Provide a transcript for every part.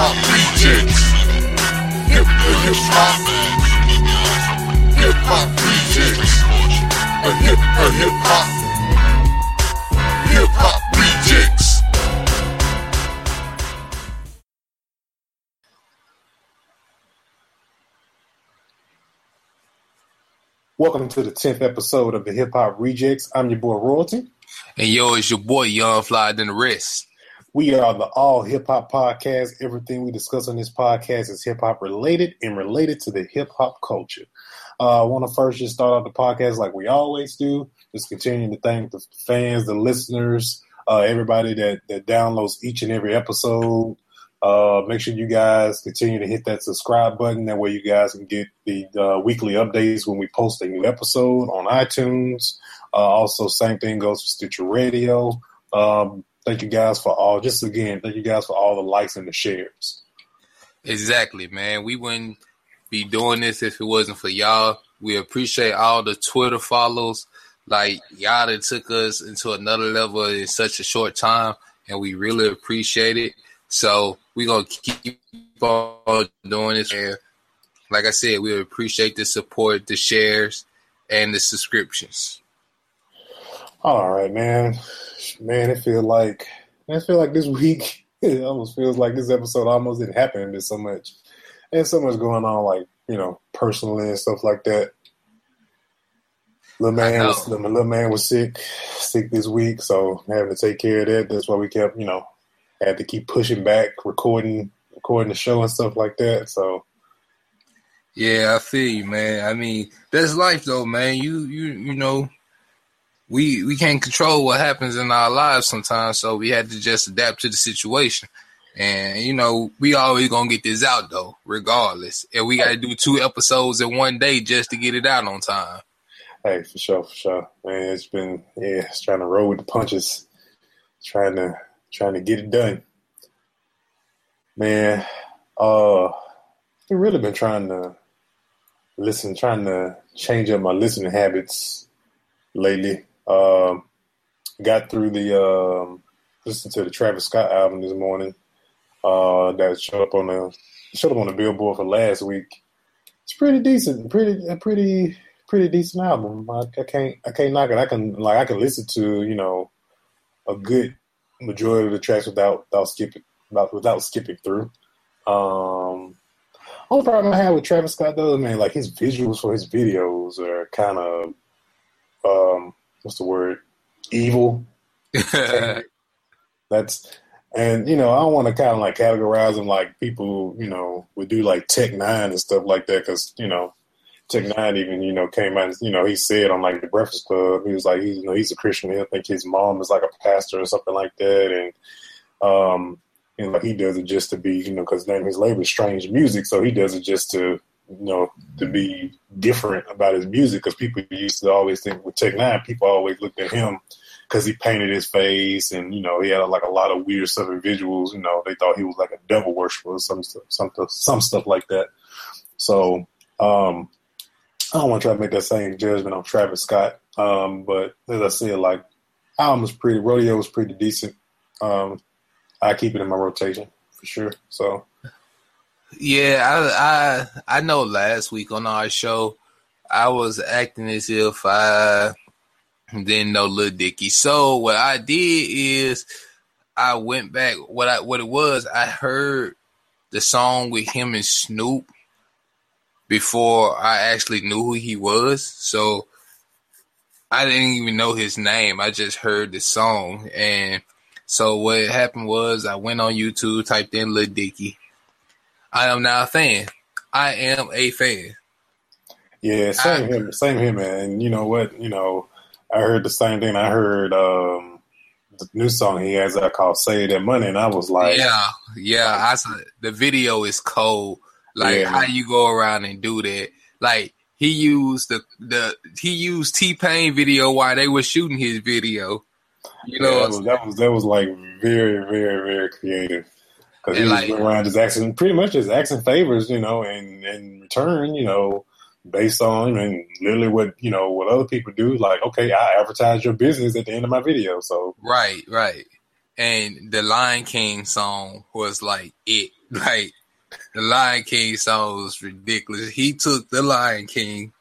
hop rejects. Hip hip hop. Hip hop rejects. A hip a hip hop. Hip hop rejects. Welcome to the 10th episode of the Hip Hop Rejectz. I'm your boy Royalty. And yo, it's your boy Young Fly than the rest. We are the all hip hop podcast. Everything we discuss on this podcast is hip hop related and related to the hip hop culture. Uh, I want to first just start off the podcast like we always do, just continuing to thank the fans, the listeners, uh, everybody that, that downloads each and every episode. Uh, make sure you guys continue to hit that subscribe button. That way, you guys can get the uh, weekly updates when we post a new episode on iTunes. Uh, also, same thing goes for Stitcher Radio. Um, thank you guys for all. Just again, thank you guys for all the likes and the shares. Exactly, man. We wouldn't be doing this if it wasn't for y'all. We appreciate all the Twitter follows. Like y'all that took us into another level in such a short time, and we really appreciate it. So we're gonna keep on doing this. And like I said, we appreciate the support, the shares, and the subscriptions. All right, man. Man, it feel like I feel like this week it almost feels like this episode almost didn't happen. There's so much and so much going on, like you know, personally and stuff like that. Little man was little, little man was sick, sick this week, so having to take care of that. That's why we kept, you know, had to keep pushing back, recording, recording the show and stuff like that. So, yeah, I feel you, man. I mean, that's life, though, man. You, you, you know, we we can't control what happens in our lives sometimes, so we had to just adapt to the situation. And you know, we always gonna get this out though, regardless. And we gotta do two episodes in one day just to get it out on time. Hey, for sure, for sure, man. It's been yeah, it's trying to roll with the punches, trying to trying to get it done. Man, uh, I've really been trying to listen, trying to change up my listening habits lately. Um, got through the um, listen to the Travis Scott album this morning. Uh, that showed up on the showed up on the Billboard for last week. It's pretty decent, pretty a pretty pretty decent album. I, I can't I can't knock it. I can like I can listen to you know a good majority of the tracks without without skipping without, without skipping through. Um, only problem I have with Travis Scott though, man, like his visuals for his videos are kind of um, what's the word? Evil. That's and you know I don't want to kind of like categorize them like people you know would do like Tech N9ne and stuff like that because you know Tech N9ne even you know came out you know he said on like the Breakfast Club he was like he's you know he's a Christian I think his mom is like a pastor or something like that and um you know he does it just to be you know because name his label is Strange Music so he does it just to you know to be different about his music because people used to always think with Tech N9ne people always looked at him because he painted his face and you know he had like a lot of weird southern visuals. You know they thought he was like a devil worshiper or some some some stuff like that. So um, I don't want to try to make that same judgment on Travis Scott, um, but as I said, like album was pretty, rodeo was pretty decent. Um, I keep it in my rotation for sure. So yeah, I I I know last week on our show I was acting as if I didn't know Lil Dicky. So what I did is I went back. What I what it was, I heard the song with him and Snoop before I actually knew who he was. So I didn't even know his name. I just heard the song. And so what happened was I went on YouTube, typed in Lil Dicky. I am now a fan. I am a fan. Yeah, same I, here, same here, man. And you know what? You know, I heard the same thing. I heard um, the new song he has that called "Save That Money," and I was like, "Yeah, yeah." I saw, the video is cold. Like yeah. how you go around and do that. Like he used the the he used T Pain video while they were shooting his video. You know, yeah, that, was, that was that was like very very very creative because he was like, around just asking pretty much just asking favors, you know, and in return, you know, based on and literally what you know what other people do. Like, okay, I advertise your business at the end of my video. So right, right. And the Lion King song was like it. Like the Lion King song was ridiculous. He took the Lion King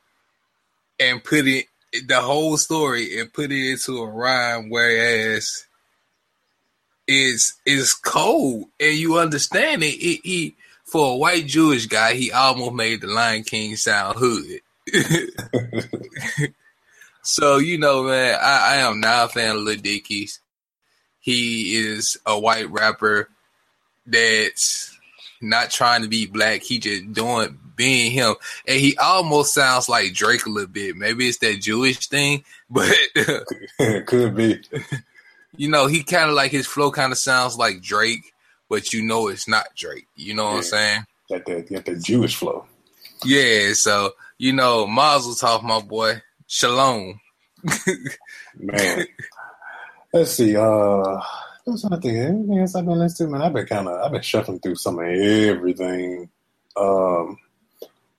and put it the whole story and put it into a rhyme, whereas it's is cold and you understand it. it. He for a white Jewish guy, he almost made the Lion King sound hood. so you know, man, I, I am not a fan of Lil Dicky's. He is a white rapper that's not trying to be black. He just doing being him, and he almost sounds like Drake a little bit. Maybe it's that Jewish thing, but could be. You know, he kind of like his flow kind of sounds like Drake, but you know it's not Drake. You know what yeah. I'm saying? Got that, got that Jewish flow. Yeah, so you know, Mazel Tov, my boy. Shalom. Man, let's see. Uh, what's something? Anything else I've been listening to? Man, I've been kind of, I've been shuffling through some of everything, um,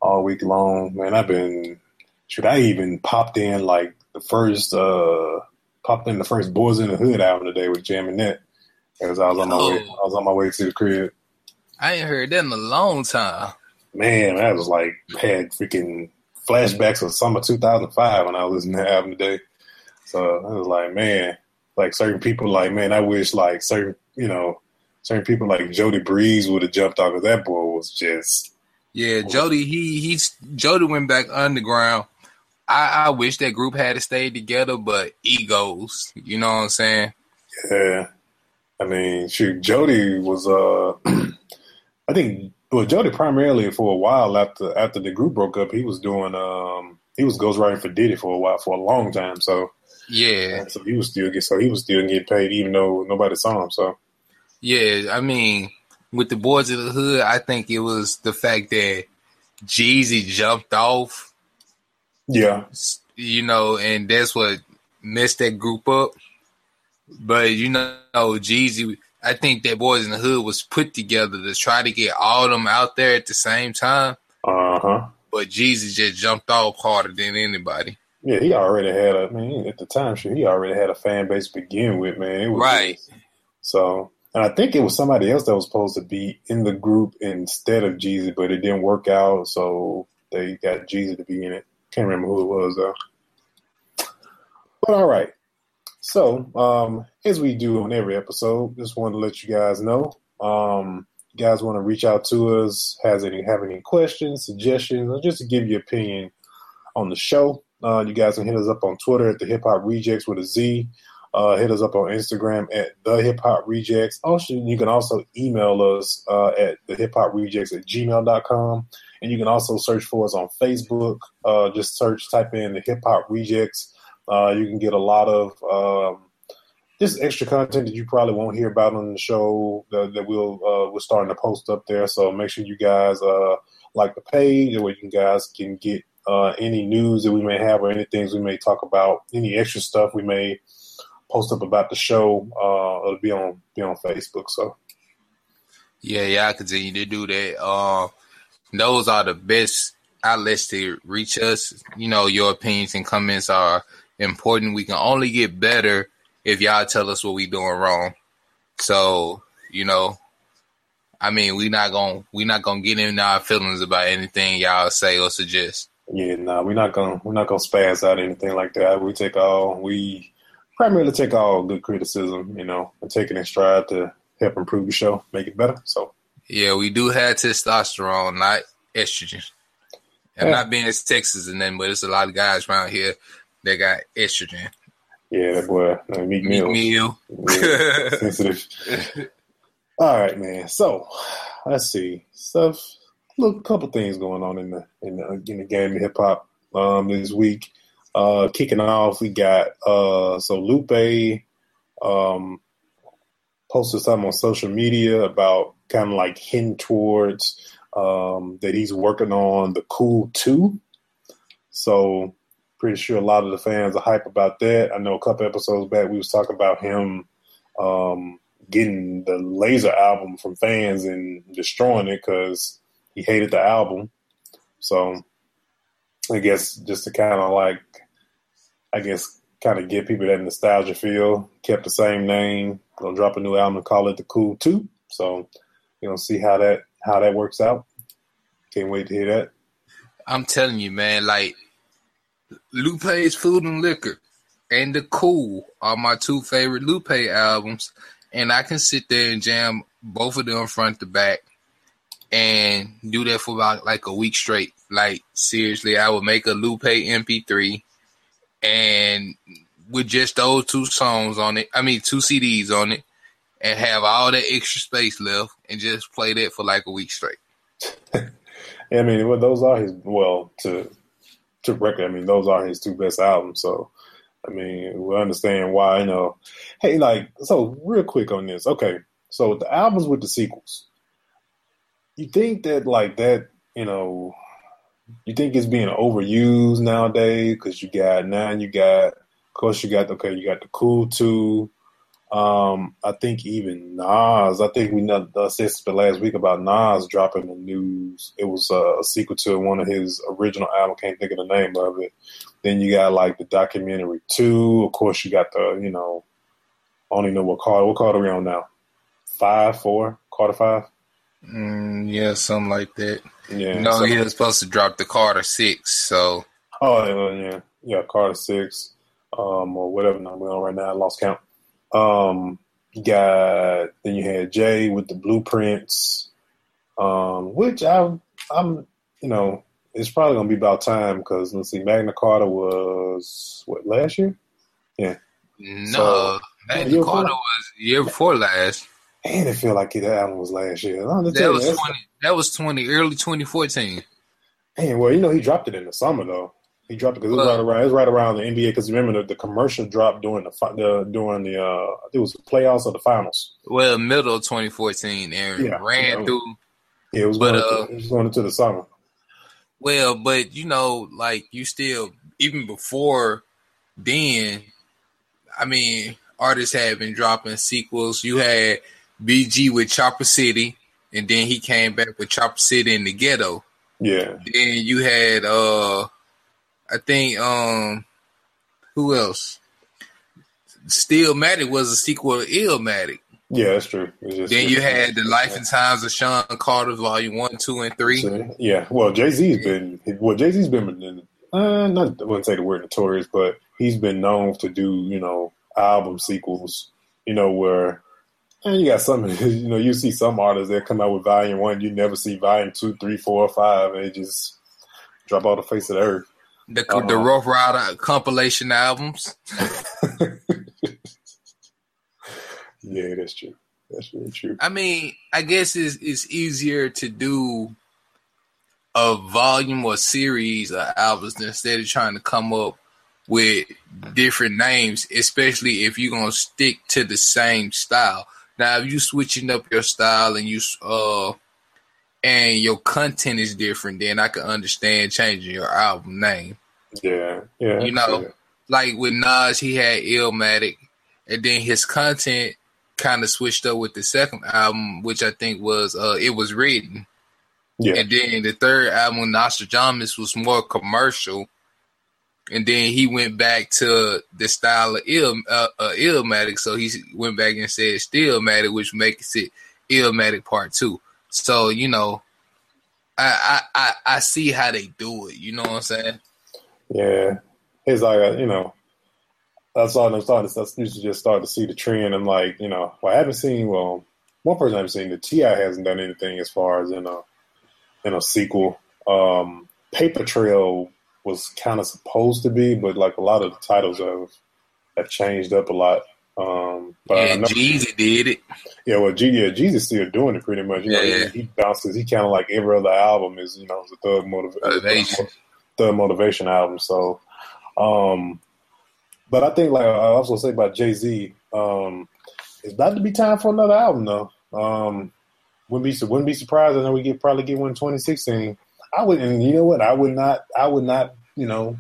all week long. Man, I've been. Should I even popped in like the first, uh, popped in the first Boys in the Hood album today with Jam and Net as I was on my way. Oh. I was on my way to the crib. I ain't heard that in a long time. Man, that was like had freaking flashbacks of summer 2005 when I was listening to the album today. So I was like, man, like certain people, like man, I wish like certain, you know, certain people like Jody Breeze would have jumped off of that boy was just. Yeah, Jody, he he's Jody went back underground. I, I wish that group had stayed together, but egos, you know what I'm saying? Yeah, I mean, shoot, Jody was uh, I think well, Jody primarily for a while after after the group broke up, he was doing um he was ghostwriting for Diddy for a while for a long time. So yeah, so he was still get so he was still getting paid even though nobody saw him. So yeah, I mean, with the boys of the hood, I think it was the fact that Jeezy jumped off. Yeah, you know, and that's what messed that group up. But you know, Jeezy I think that Boys in the Hood was put together to try to get all of them out there at the same time. Uh huh. But Jeezy just jumped off harder than anybody. Yeah, he already had a I mean at the time. Sure, he already had a fan base to begin with, man. right. Just, so, and I think it was somebody else that was supposed to be in the group instead of Jeezy, but it didn't work out. So they got Jeezy to be in it. Can't remember who it was though. But all right. So, um, as we do on every episode, just want to let you guys know. Um, you guys want to reach out to us, has any have any questions, suggestions, or just to give your opinion on the show. Uh, you guys can hit us up on Twitter at the Hip Hop Rejectz with a Z. Uh, hit us up on Instagram at the Hip Hop Rejectz. Also, you can also email us uh, at the Hip Hop Rejectz at gmail.com. And you can also search for us on Facebook. Uh, just search, type in the Hip Hop Rejectz. Uh, you can get a lot of um, just extra content that you probably won't hear about on the show that, that we'll uh, we're starting to post up there. So make sure you guys uh, like the page, where you guys can get uh, any news that we may have or any things we may talk about, any extra stuff we may post up about the show. Uh, it'll be on be on Facebook. So yeah, yeah, I continue to do that. Uh, those are the best outlets to reach us. You know, your opinions and comments are important. We can only get better if y'all tell us what we doing wrong. So, you know, I mean, we not gonna we not gonna get in our feelings about anything y'all say or suggest. Yeah, no, nah, we're not gonna we're not gonna spaz out anything like that. We take all we primarily take all good criticism, you know, and take it in stride to help improve the show, make it better. So yeah, we do have testosterone, not estrogen. I'm yeah. not being as Texas and then, but it's a lot of guys around here that got estrogen. Yeah, that boy, uh, Meek Mill. Mill. Yeah, sensitive. All right, man. So let's see stuff. Look, a couple things going on in the in the, in the game of hip hop um, this week. Uh, kicking off, we got uh, so Lupe um, posted something on social media about kind of like hint towards um, that he's working on the Cool Two. So pretty sure a lot of the fans are hype about that. I know a couple episodes back we was talking about him um, getting the Laser album from fans and destroying it because he hated the album. So I guess just to kind of like, I guess kind of give people that nostalgia feel. Kept the same name. Gonna drop a new album and call it the Cool Two. So you know, see how that how that works out. Can't wait to hear that. I'm telling you, man, like Lupe's Food and Liquor and The Cool are my two favorite Lupe albums. And I can sit there and jam both of them front to back and do that for about like a week straight. Like seriously, I would make a Lupe MP3 and with just those two songs on it, I mean two CDs on it, and have all that extra space left and just play that for like a week straight. I mean, well, those are his. Well, to to record, I mean, those are his two best albums. So, I mean, we understand why. You know, hey, like, so real quick on this. Okay, so the albums with the sequels, you think that like that, you know, you think it's being overused nowadays because you got now you got, of course, you got okay, you got the Cool Two. Um, I think even Nas. I think we know uh, since the last week about Nas dropping the news. It was uh, a sequel to one of his original album. Can't think of the name of it. Then you got like the documentary two. Of course, you got the you know. I don't even know what card. What card are we on now? Five, four, Carter five. Mm, yeah, something like that. Yeah. No, so- he was supposed to drop the Carter Six, so Oh yeah, yeah, yeah. Carter six, um, or whatever number we're on right now. I lost count. Um, you got then you had Jay with the blueprints, um, which I, I'm, you know, it's probably gonna be about time because let's see, Magna Carta was what last year? Yeah. No. So- Magna year Carta before? was year before last. And it feel like that album was last year. That was you, twenty. That was twenty early twenty fourteen. Man, well, you know, he dropped it in the summer though. He dropped it because it was right around. It was right around the NBA. Because remember the, the commercial dropped during the, the during the uh, it was the playoffs or the finals. Well, middle of twenty fourteen, and Yeah, ran yeah. through. Yeah, it was But, going. uh, into, it was going into the summer. Well, but you know, like you still even before then, I mean, artists had been dropping sequels. You had BG with Chopper City, and then he came back with Chopper City in the Ghetto. Yeah, Then you had uh I think um who else? Steel Stillmatic was a sequel to Illmatic. yeah, that's true. Just- Then you had the Life and Times of Sean Carter, Volume One, Two, and Three. Yeah, well, Jay Z's been well. Jay Z's been uh, not I wouldn't say the word notorious, but he's been known to do you know album sequels. You know where. And you got some, you know, you see some artists that come out with volume one, you never see volume two, three, four, five, and they just drop off the face of the earth. The Uh-huh. the Ruff Ryder compilation albums. Yeah, that's true. That's very true. I mean, I guess it's it's easier to do a volume or series of albums instead of trying to come up with different names, especially if you're gonna stick to the same style. Now, if you switching up your style and you uh and your content is different, then I can understand changing your album name. Yeah, yeah. You know, like with Nas, he had Illmatic, and then his content kind of switched up with the second album, which I think was uh it was written, yeah, and then the third album, Nastradamus, was more commercial, and then he went back to the style of Ill uh, uh, Illmatic, so he went back and said Stillmatic, which makes it Illmatic Part Two. So you know, I I I, see how they do it. You know what I'm saying? yeah. It's like uh, you know, that's all I'm starting. to- used to just start to see the trend. I'm like, you know, well, I haven't seen. Well, one person I haven't seen. The T.I. hasn't done anything as far as in a in a sequel. Um, Paper Trail was kind of supposed to be, but like a lot of the titles have have changed up a lot. Um, but And know- Jeezy did it. Yeah, well, G, yeah, Jeezy still doing it pretty much. You know, Yeah. he, he bounces. He kind of like every other album is, you know, thug motiv- Motivation. thug motivation album. So, um, but I think like I also say about Jay Z, um, it's about to be time for another album though. Um, wouldn't be wouldn't be surprised. I know we get probably get one in 2016. I would, and you know what? I would not. I would not. You know,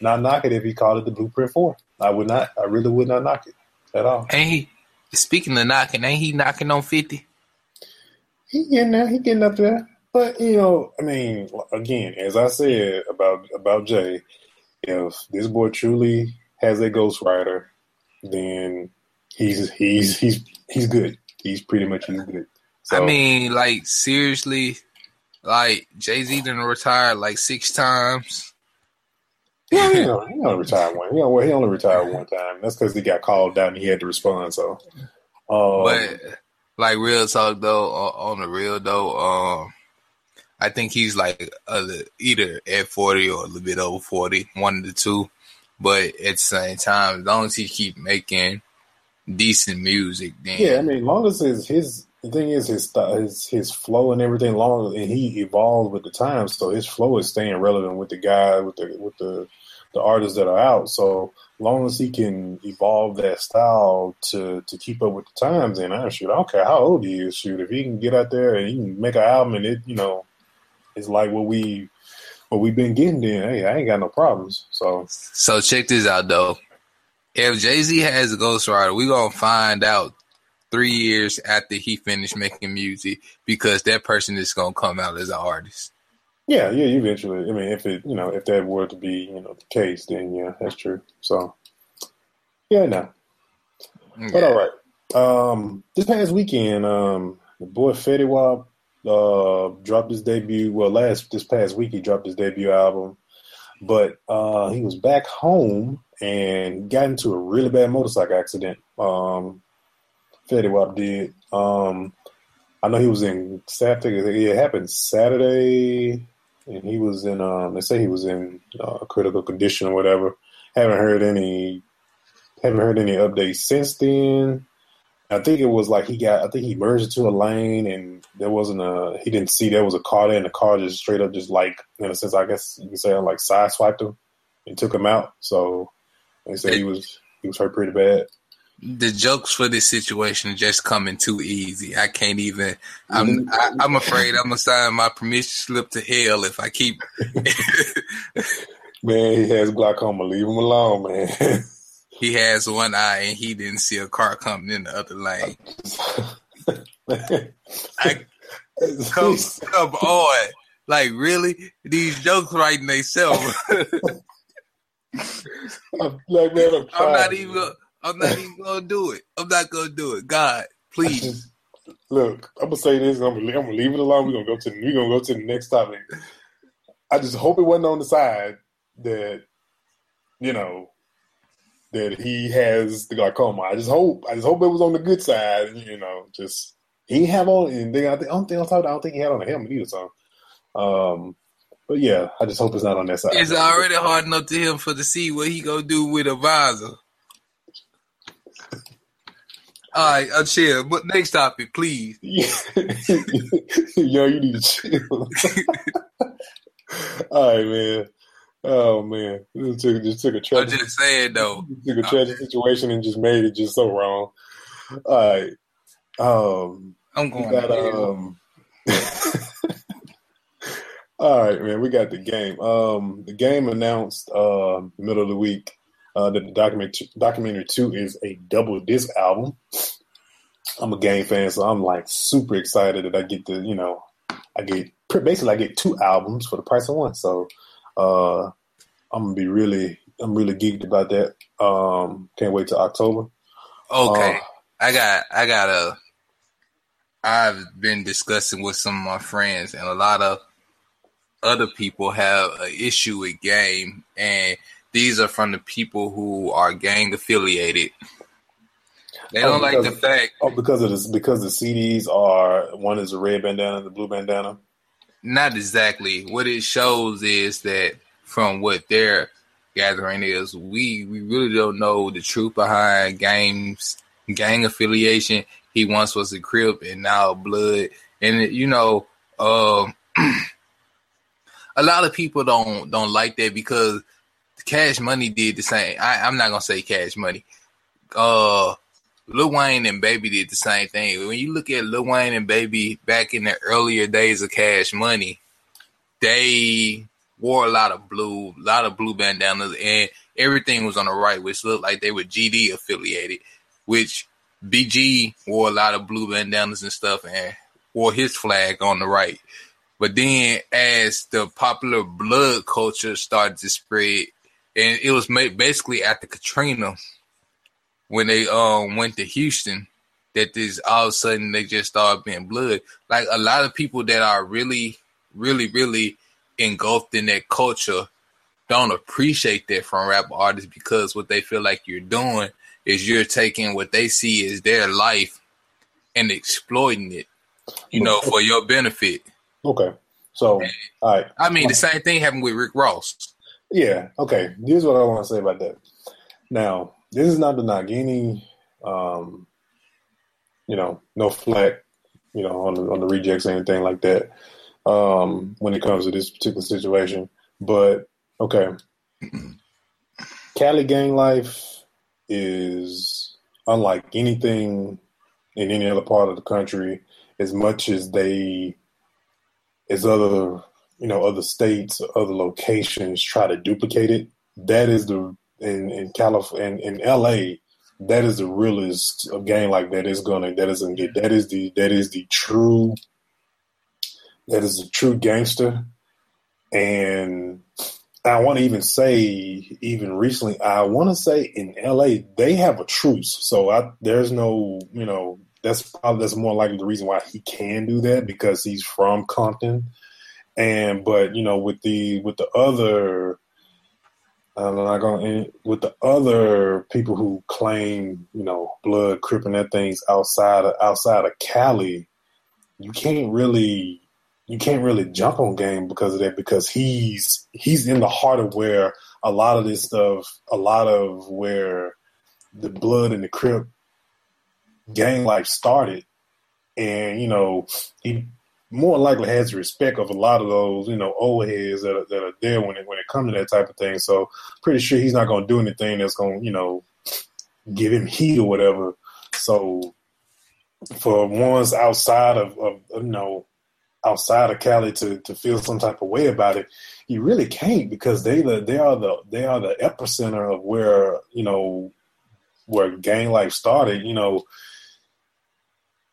not knock it if he called it the Blueprint Four. I would not. I really would not knock it at all. Ain't he? Speaking of knocking, ain't he knocking on fifty? he getting there, he getting up there. But you know, I mean, again, as I said about about Jay, if this boy truly has a ghostwriter, then he's he's he's he's good. He's pretty much he's good. So, I mean, like seriously, like Jay Z didn't retire like six times. Yeah, he only, he only retired one. He only, he only retired one time. That's because he got called out and he had to respond. So, um, but like real talk though, on the real though, um, I think he's like either at forty or a little bit over forty, one of the two. But at the same time, as long as he keep making decent music, then yeah, I mean, as long as his his the thing is his his his flow and everything long and he evolved with the times, so his flow is staying relevant with the guy with the with the the artists that are out. So long as he can evolve that style to to keep up with the times, and ah, I shoot, I don't care how old he is. Shoot, if he can get out there and he can make an album and it, you know, it's like what we what we've been getting. Then hey, I ain't got no problems. So so check this out though. If Jay Z has a ghostwriter, we gonna find out three years after he finished making music because that person is gonna come out as an artist. Yeah, yeah, eventually. I mean, if it, you know, if that were to be, you know, the case, then yeah, that's true. So, yeah, no. Yeah. But all right. Um, this past weekend, um, the boy Fetty Wap uh, dropped his debut. Well, last this past week he dropped his debut album, but uh, he was back home and got into a really bad motorcycle accident. Um, Fetty Wap did. Um, I know he was in Saturday. It happened Saturday and he was in. Um, they say he was in uh, critical condition or whatever. Haven't heard any. Haven't heard any updates since then. I think it was like he got. I think he merged into a lane, and there wasn't a. He didn't see there was a car there, and the car just straight up, just like in a sense, I guess you can say, like sideswiped him and took him out. So they said he was he was hurt pretty bad the jokes for this situation just coming too easy. I can't even. I'm. Mm-hmm. I, am afraid I'm gonna sign my permission slip to hell if I keep. man, he has glaucoma. Leave him alone, man. he has one eye and he didn't see a car coming in the other lane. I, come, come on, like really? These jokes writing themselves. I'm, like, man, I'm, I'm not even. I'm not even gonna do it. I'm not gonna do it. God, please. Look, I'm gonna say this. I'm gonna, I'm gonna leave it alone. We're gonna go to we're gonna go to the next topic. I just hope it wasn't on the side that you know that he has the glaucoma. I just hope. I just hope it was on the good side. You know, just he have on. And then I, think, I don't think I don't think he had on a helmet either. So, um, but yeah, I just hope it's not on that side. It's already hard enough to him for to see what he gonna do with a visor. All right, I'll chill. But next topic, please. Yo, you need to chill. All right, man. Oh man, just took, just took a tragic. I'm just saying though. Took a tragic situation and just made it just so wrong. All right. Um, I'm going. Got, um, all right, man. We got the game. Um, the game announced uh, middle of the week uh, that the document documentary two is a double disc album. I'm a game fan, so I'm like super excited that I get the you know I get basically I get two albums for the price of one. So uh, I'm gonna be really I'm really geeked about that. Um, can't wait till October. Okay, uh, I got I got a. I've been discussing with some of my friends, and a lot of other people have an issue with game, and these are from the people who are gang affiliated. They oh, don't because, like the fact. Oh, because of this, because the CDs are one is a red bandana, the blue bandana. Not exactly. What it shows is that from what their gathering is, we we really don't know the truth behind games, gang affiliation. He once was a Crip and now Blood, and you know, um, a lot of people don't don't like that because Cash Money did the same. I, am not gonna say Cash Money. Uh, Lil Wayne and Baby did the same thing. When you look at Lil Wayne and Baby back in the earlier days of Cash Money, they wore a lot of blue, a lot of blue bandanas, and everything was on the right, which looked like they were GD affiliated. Which BG wore a lot of blue bandanas and stuff, and wore his flag on the right. But then, as the popular blood culture started to spread, and it was made basically after Katrina when they um went to Houston that this all of a sudden they just start being blood. Like a lot of people that are really, really, really engulfed in that culture don't appreciate that from rap artists because what they feel like you're doing is you're taking what they see as their life and exploiting it, you know, for your benefit. Okay. So, all right. I mean, the same thing happened with Rick Ross. Yeah. Okay. Here's what I want to say about that. Now, this is not the Nagini, um, you know, no flack, you know, on the on the rejects or anything like that. Um, when it comes to this particular situation, but okay, Cali gang life is unlike anything in any other part of the country. As much as they, as other you know other states, or other locations try to duplicate it, that is the in in California in, in L.A. That is the realest a game like that is gonna that is gonna get that is the that is the true that is the true gangster. And I want to even say, even recently, I want to say in LA they have a truce, so I, there's no, you know, that's probably that's more likely the reason why he can do that because he's from Compton, and but you know with the with the other, I'm not going with the other people who claim you know blood cripping their things outside of, outside of Cali, you can't really you can't really jump on game because of that because he's he's in the heart of where a lot of this stuff, a lot of where the blood and the crip gang life started, and you know he more likely has the respect of a lot of those you know old heads that are, that are there when it when it comes to that type of thing. So pretty sure he's not going to do anything that's going to you know give him heat or whatever. So for ones outside of, of you know outside of Cali to to feel some type of way about it, you really can't because they the they are the they are the epicenter of where you know where gang life started. You know,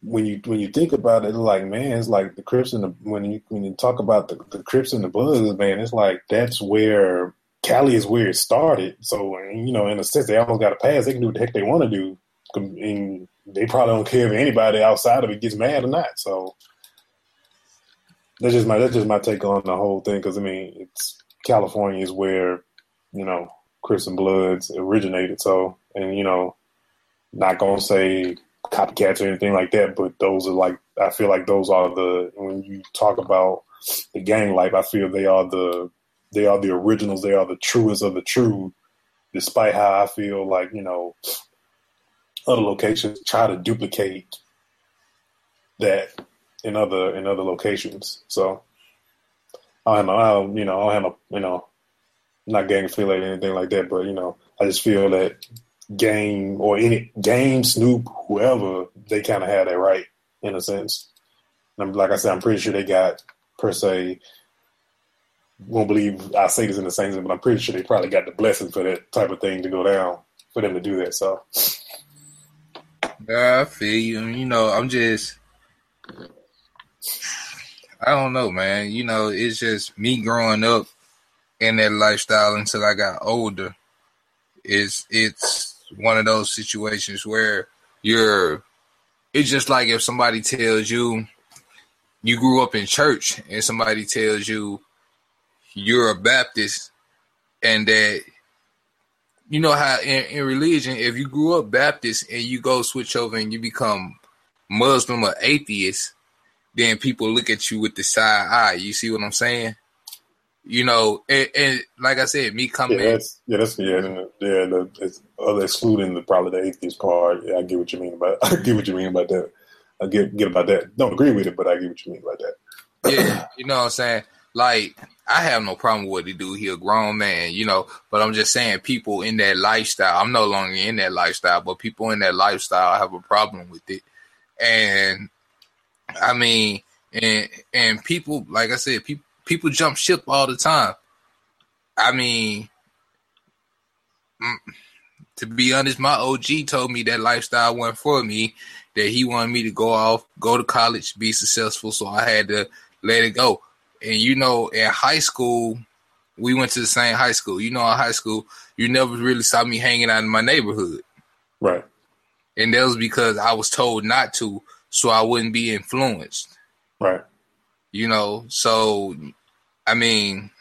when you when you think about it, like man, it's like the Crips and the when you when you talk about the, the Crips and the Bloods, man, it's like that's where Cali is where it started. So you know, in a sense, they almost got a pass. They can do what the heck they want to do, and they probably don't care if anybody outside of it gets mad or not. So that's just my that's just my take on the whole thing. Because I mean, it's California is where you know Crips and Bloods originated. So, and you know, not gonna say copycats or anything like that, but those are like I feel like those are the when you talk about the gang life, I feel they are the they are the originals. They are the truest of the true. Despite how I feel like you know other locations try to duplicate that in other in other locations. So I don't have I don't, you know I don't have a you know not gang affiliated or anything like that, but you know I just feel that game or any game Snoop whoever they kind of had that right in a sense. And like I said, I'm pretty sure they got per se. Won't believe I say this in the same but I'm pretty sure they probably got the blessing for that type of thing to go down for them to do that. So. Yeah, I feel you. You know, I'm just I don't know, man. You know, it's just me growing up in that lifestyle until I got older. It's it's one of those situations where you're. It's just like if somebody tells you you grew up in church and somebody tells you you're a Baptist and that you know how in, in religion if you grew up Baptist and you go switch over and you become Muslim or atheist then people look at you with the side eye. You see what I'm saying? You know, and, and like I said, me coming. Yeah, that's yeah, that's yeah, yeah. The, it's, other excluding the probably the atheist part. Yeah, I get what you mean about. I get what you mean about that. I get get about that. Don't agree with it, but I get what you mean about that. yeah, you know what I'm saying. Like I have no problem with what he do. He a grown man, you know. But I'm just saying, people in that lifestyle. I'm no longer in that lifestyle, but people in that lifestyle have a problem with it. And I mean, and and people, like I said, people people jump ship all the time. I mean, mm, to be honest, my OG told me that lifestyle wasn't for me. That he wanted me to go off, go to college, be successful. So I had to let it go. And you know, in high school, we went to the same high school. You know, in high school, you never really saw me hanging out in my neighborhood. Right. and that was because I was told not to, so I wouldn't be influenced. Right. You know, so I mean,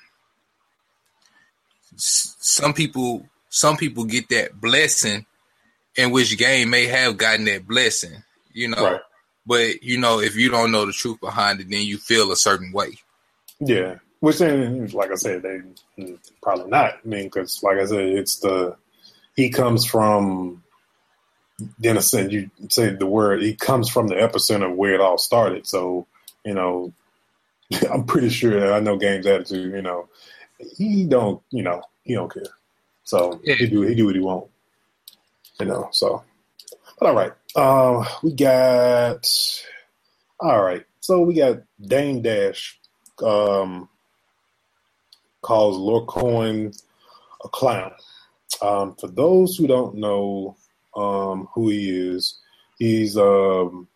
some people some people get that blessing, in which game may have gotten that blessing. You know, right. but you know, if you don't know the truth behind it, then you feel a certain way. Yeah, which then, like I said, they mm, probably not. I mean, because like I said, it's the he comes from. In a sense, you say the word he comes from the epicenter of where it all started. So you know, I'm pretty sure that I know Game's attitude. You know, he don't. You know, he don't care. So yeah. he do he do what he want. You know. So, but all right. Uh, we got. All right. So we got Dame Dash. Um, calls Lyor Cohen a clown. Um, for those who don't know um, who he is, he's um,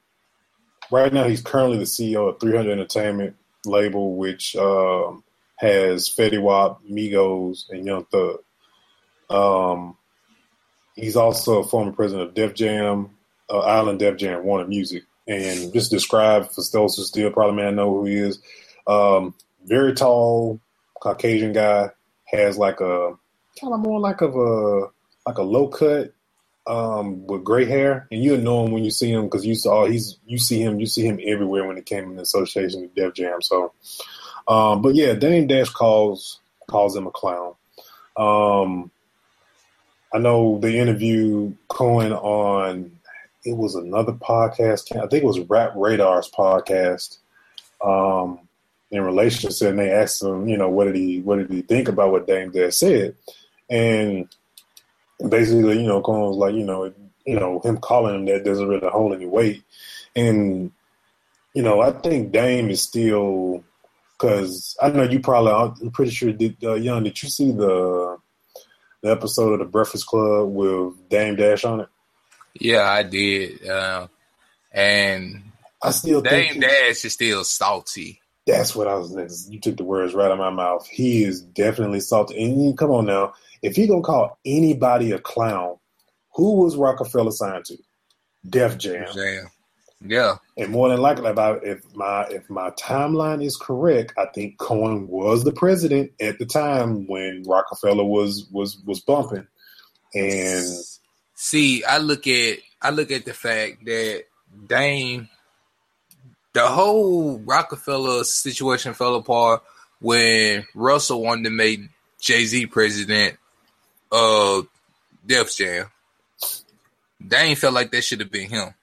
right now he's currently the CEO of 300 Entertainment label, which um, has Fetty Wap, Migos, and Young Thug. Um, he's also a former president of Def Jam, uh, Island Def Jam, Warner Music. And just describe for those who still probably may not know who he is. Um, very tall, Caucasian guy, has like a kind of more like of a like a low cut um, with gray hair, and you know him when you see him because you saw he's you see him you see him everywhere when it came in association with Def Jam. So, um, but yeah, Dame Dash calls calls him a clown. Um, I know they interviewed Cohen on it was another podcast. I think it was Rap Radar's podcast. Um, in relationship, and they asked him, you know, what did he what did he think about what Dame Dash said, and basically, you know, Cohen was like, you know, you know, him calling him that doesn't really hold any weight, and you know, I think Dame is still because I know you probably I'm pretty sure did uh, young did you see the the episode of the Breakfast Club with Dame Dash on it? Yeah, I did, uh, and I still Dame Dash is still salty. That's what I was. You took the words right out of my mouth. He is definitely salty. And come on now, if he gonna call anybody a clown, who was Roc-A-Fella signed to? Def Jam. Jam. Yeah. And more than likely, about if my if my timeline is correct, I think Cohen was the president at the time when Roc-A-Fella was was was bumping. And see, I look at I look at the fact that Dame the whole Roc-A-Fella situation fell apart when Russell wanted to make Jay Z president of Def Jam. Dame felt like that should have been him.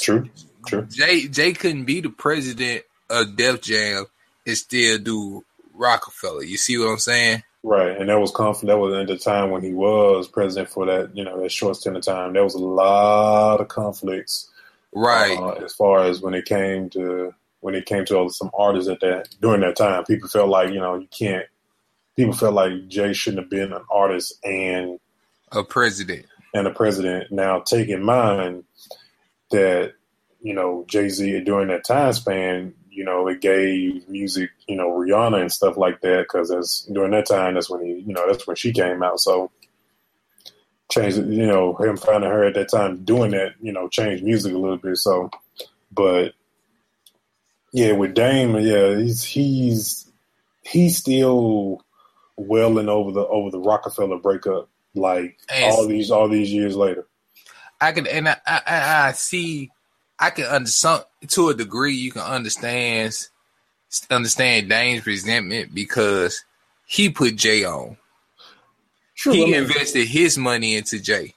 True, true. Jay Jay couldn't be the president of Def Jam and still do Roc-A-Fella. You see what I'm saying? Right, and that was conflict. That was at the time when he was president for that, you know, that short stint of time. There was a lot of conflicts, right? Uh, as far as when it came to when it came to some artists at that during that time, people felt like you know you can't. People felt like Jay shouldn't have been an artist and a president and a president. Now, take in mind that you know Jay Z during that time span, you know, it gave music, you know, Rihanna and stuff like that because as during that time, that's when he, you know, that's when she came out. So changed, you know, him finding her at that time doing that, you know, changed music a little bit. So, but yeah, with Dame, yeah, he's he's he's still welling over the over the Roc-A-Fella breakup, like all these all these years later. I can and I, I, I see I can understand to a degree. You can understand understand Dame's resentment because he put Jay on. True, he I mean, invested his money into Jay.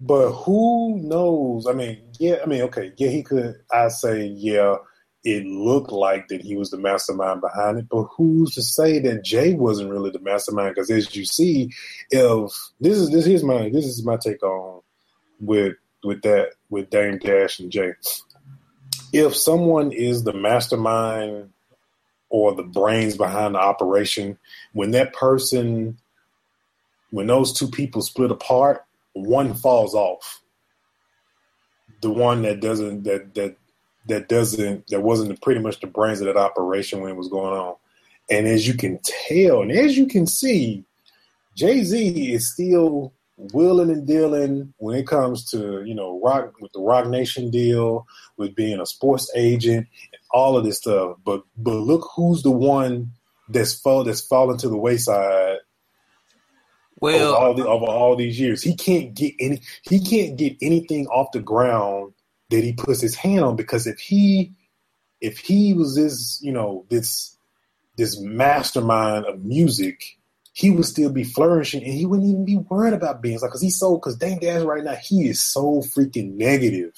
But who knows? I mean, yeah, I mean, okay, yeah, he could. I say, yeah, it looked like that he was the mastermind behind it. But who's to say that Jay wasn't really the mastermind? Because as you see, if this is this here's my this is my take on with with that with Dame Dash and Jay. If someone is the mastermind or the brains behind the operation, when that person, when those two people split apart, one falls off. The one that doesn't that that that doesn't that wasn't pretty much the brains of that operation when it was going on. And as you can tell, and as you can see, Jay Z is still willing and dealing when it comes to you know rock with the Roc Nation deal, with being a sports agent, and all of this stuff. But but look who's the one that's fall that's fallen to the wayside. Well, over all, the, over all these years, he can't get any. He can't get anything off the ground that he puts his hand on because if he if he was this you know this this mastermind of music he would still be flourishing and he wouldn't even be worried about being like because he's so because Dame Dash right now he is so freaking negative.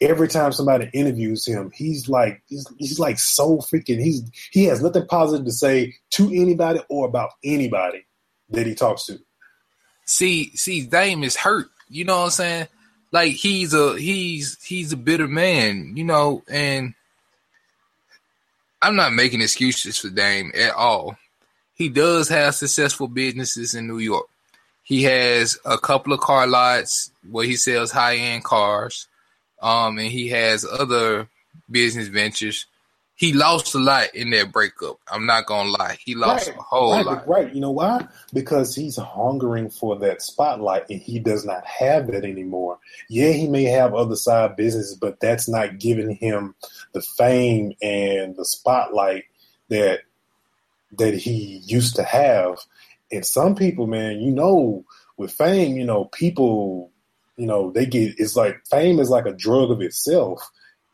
Every time somebody interviews him, he's like he's, he's like so freaking he's he has nothing positive to say to anybody or about anybody that he talks to. See, see, Dame is hurt. You know what I'm saying? Like he's a he's he's a bitter man, you know, and I'm not making excuses for Dame at all he does have successful businesses in New York. He has a couple of car lots where he sells high end cars, um, and he has other business ventures. He lost a lot in that breakup. I'm not gonna lie, he lost right, a whole right, lot. Right? You know why? Because he's hungering for that spotlight, and he does not have that anymore. Yeah, he may have other side businesses, but that's not giving him the fame and the spotlight that that he used to have. And some people, man, you know, with fame, you know, people, you know, they get it's like fame is like a drug of itself.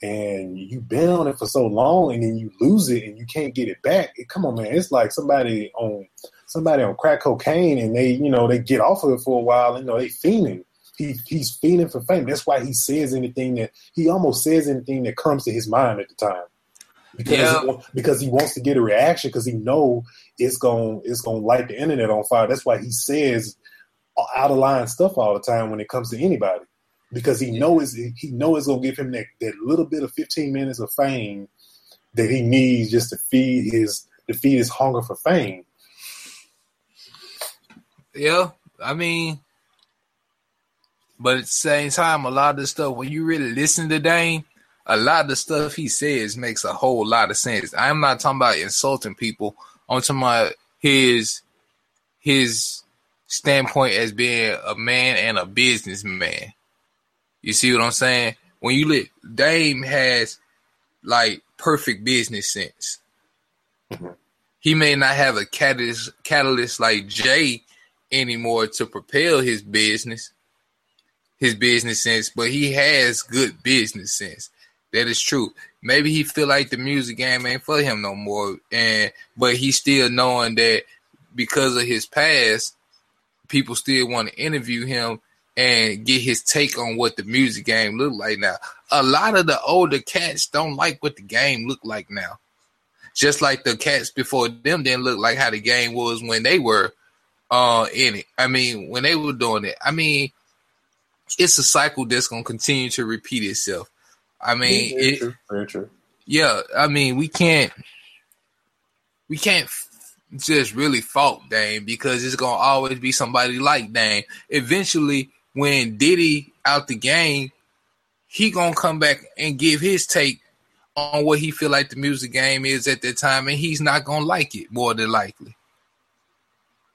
And you've been on it for so long and then you lose it and you can't get it back. It, come on, man. It's like somebody on somebody on crack cocaine and they, you know, they get off of it for a while, you know, they fiending. He, he's feeling for fame. That's why he says anything that he almost says anything that comes to his mind at the time because Yeah. he, because he wants to get a reaction because he know it's gonna it's going to light the internet on fire. That's why he says out of line stuff all the time when it comes to anybody because he knows he knows it's going to give him that, that little bit of 15 minutes of fame that he needs just to feed his to feed his hunger for fame. Yeah, I mean, but at the same time, a lot of the stuff when you really listen to Dame, a lot of the stuff he says makes a whole lot of sense. I'm not talking about insulting people. I'm talking about his his standpoint as being a man and a businessman. You see what I'm saying? When you look, Dame has like perfect business sense. Mm-hmm. He may not have a catalyst, catalyst like Jay anymore to propel his business, his business sense, but he has good business sense. That is true. Maybe he feel like the music game ain't for him no more, and but he still knowing that because of his past, people still want to interview him and get his take on what the music game look like now. A lot of the older cats don't like what the game look like now. Just like the cats before them didn't look like how the game was when they were uh in it. I mean, when they were doing it. I mean, it's a cycle that's gonna continue to repeat itself. I mean, Very it, true. Very true. yeah, I mean, we can't we can't just really fault Dame because it's gonna always be somebody like Dame. Eventually, when Diddy out the game, he gonna come back and give his take on what he feel like the music game is at that time, and he's not gonna like it more than likely.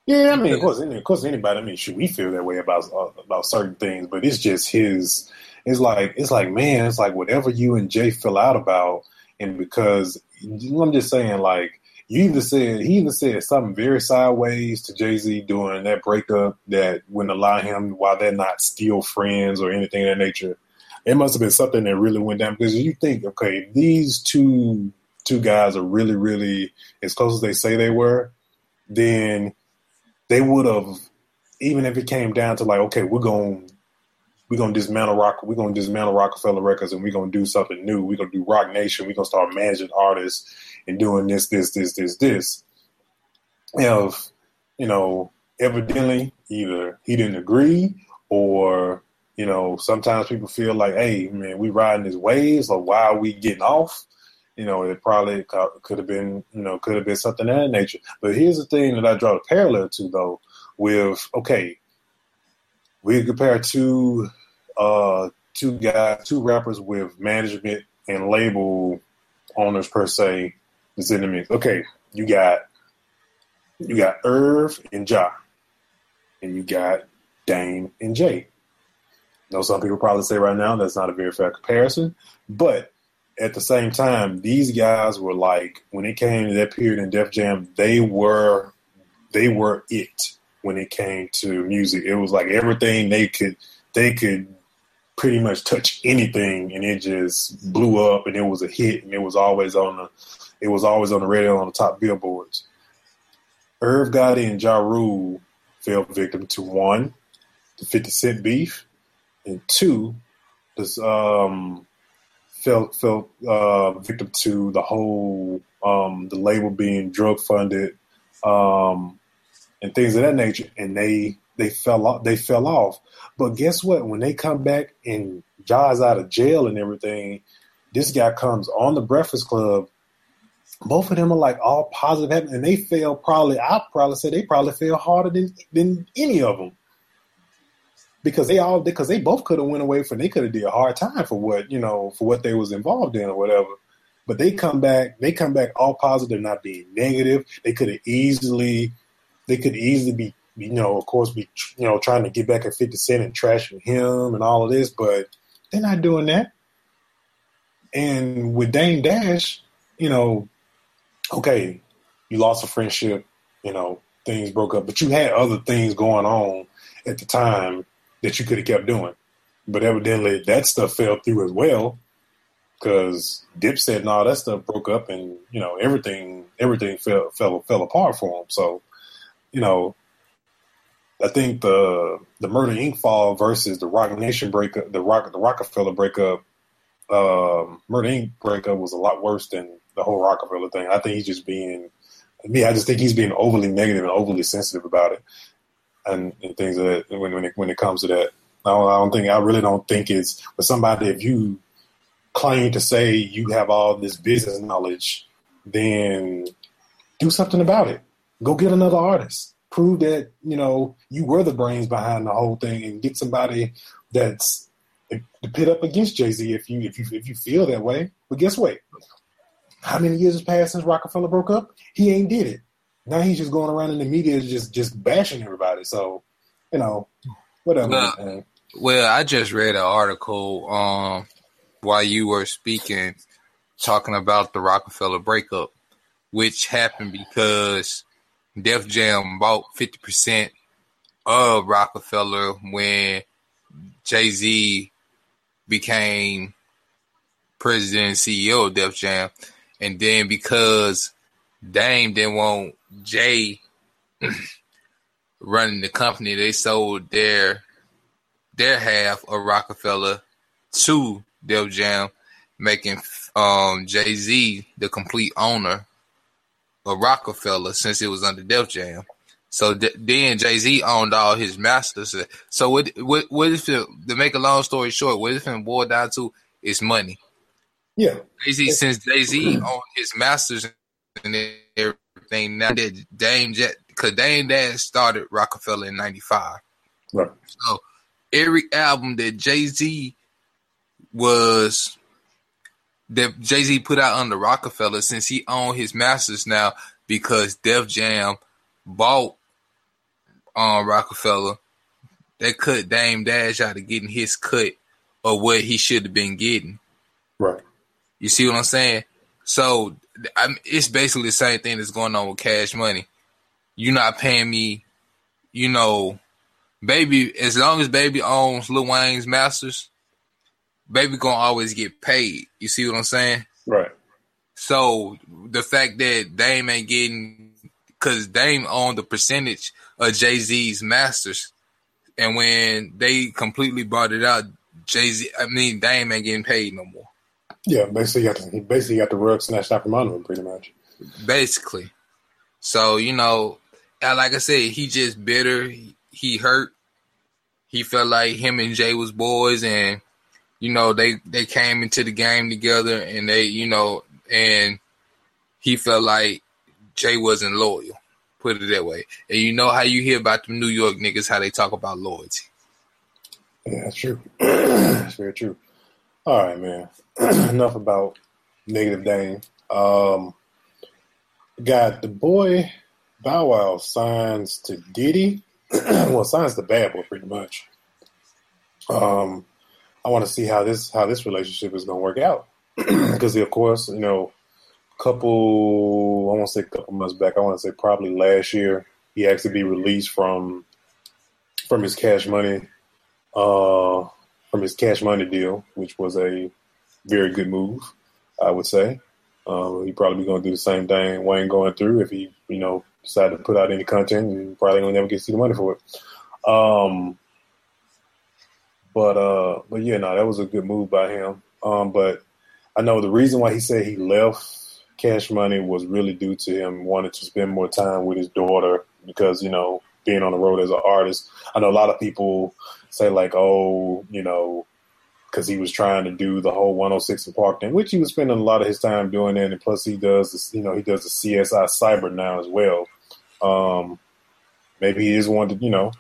Yeah, I mean, of course, of course, anybody. I mean, should we feel that way about uh, about certain things? But it's just his. It's like it's like man, it's like whatever you and Jay fell out about, and because I'm just saying, like you either said he either said something very sideways to Jay Z during that breakup that wouldn't allow him while they're not still friends or anything of that nature. It must have been something that really went down because you think, okay, these two two guys are really, really as close as they say they were, then they would have, even if it came down to like, okay, we're going, we're gonna dismantle rock, we're gonna dismantle Roc-A-Fella Records, and we're gonna do something new. We're gonna do Roc Nation. We're gonna start managing artists and doing this, this, this, this, this. If you know, evidently, either he didn't agree, or you know, sometimes people feel like, hey, man, we riding these waves, or why are we getting off? You know, it probably could have been, you know, could have been something of that nature. But here's the thing that I draw the parallel to, though, with okay, we compare two, uh, two guys, two rappers with management and label owners per se is in the mix. Okay, you got you got Irv and Ja. and you got Dame and Jay. I know some people probably say right now that's not a very fair comparison, but at the same time, these guys were like when it came to that period in Def Jam, they were they were it when it came to music. It was like everything they could they could pretty much touch anything and it just blew up and it was a hit and it was always on the it was always on the radio on the top billboards. Irv Gotti and Ja Rule fell victim to one, the 50 Cent beef, and two, this um fell fell uh, victim to the whole um, the label being drug funded um, and things of that nature, and they they fell off. They fell off. But guess what? When they come back and Ja's out of jail and everything, this guy comes on the Breakfast Club. Both of them are like all positive, and they feel probably. I probably say they probably feel harder than than any of them because they all because they both could have went away for they could have did a hard time for what you know for what they was involved in or whatever. But they come back, they come back all positive, not being negative. They could have easily, they could easily be, you know, of course, be you know trying to get back at Fifty Cent and trashing him and all of this, but they're not doing that. And with Dame Dash, you know, okay, you lost a friendship, you know, things broke up, but you had other things going on at the time that you could have kept doing. But evidently that stuff fell through as well because Dipset and all that stuff broke up and, you know, everything everything fell fell fell apart for him. So, you know, I think the the Murder Inc. fall versus the Roc Nation breakup, the Rock the Roc-A-Fella breakup, um, Murder Inc. breakup was a lot worse than the whole Roc-A-Fella thing. I think he's just being me. I just think he's being overly negative and overly sensitive about it and, and things that when when it, when it comes to that. I don't, I don't think I really don't think it's for somebody if you claim to say you have all this business knowledge, then do something about it. Go get another artist. Prove that you know you were the brains behind the whole thing, and get somebody that's to pit up against Jay Z if you if you if you feel that way. But guess what? How many years has passed since Roc-A-Fella broke up? He ain't did it. Now he's just going around in the media just just bashing everybody. So, you know, whatever. Well, well I just read an article um, while you were speaking, talking about the Roc-A-Fella breakup, which happened because Def Jam bought fifty percent of Roc-A-Fella when Jay Z became president and CEO of Def Jam, and then because Dame didn't want Jay running the company, they sold their their half of Roc-A-Fella to Def Jam, making um, Jay Z the complete owner of Roc-A-Fella since it was under Def Jam. So th- then Jay Z owned all his masters. So what, what, what if it, to make a long story short, what if it boiled down to is money? Yeah. Jay Z since Jay Z owned his masters and everything. Now that Dame Jet, because Dame Dash started Roc-A-Fella in '95, right? So every album that Jay Z was that Jay Z put out under Roc-A-Fella, since he owned his masters now, because Def Jam bought on um, Rockefeller, they cut Dame Dash out of getting his cut of what he should have been getting. Right. You see what I'm saying? So I'm, it's basically the same thing that's going on with Cash Money. You're not paying me, you know, baby. As long as baby owns Lil Wayne's masters, baby gonna always get paid. You see what I'm saying? Right. So the fact that Dame ain't getting, because Dame owned the percentage of Jay Z's masters, and when they completely brought it out, Jay Z, I mean Dame ain't getting paid no more. Yeah, basically, got the, he basically got the rug snatched out from under him, pretty much. Basically, so you know, like I said, he just bitter. He, he hurt. He felt like him and Jay was boys, and you know they they came into the game together, and they you know, and he felt like Jay wasn't loyal. Put it that way. And you know how you hear about the New York niggas how they talk about loyalty. Yeah, that's true. that's very true. All right, man. enough about negative Dame. Um, got the boy Bow Wow signs to Diddy. well, Sign's the bad boy, pretty much. Um, I want to see how this how this relationship is going to work out because, of course, you know, couple I want to say a couple months back, I want to say probably last year, he asked to be released from from his cash money uh, from his cash money deal, which was a very good move, I would say. Um, he probably going to do the same thing Wayne going through if he, you know, decide to put out any content and probably gonna never get to see the money for it. Um, but uh, but yeah, no, that was a good move by him. Um, but I know the reason why he said he left Cash Money was really due to him wanting to spend more time with his daughter because you know being on the road as an artist. I know a lot of people say like, oh, you know, because he was trying to do the whole 106 and Park thing, which he was spending a lot of his time doing that. And plus, he does, this, you know, he does the CSI Cyber now as well. Um, maybe he is one to, you know,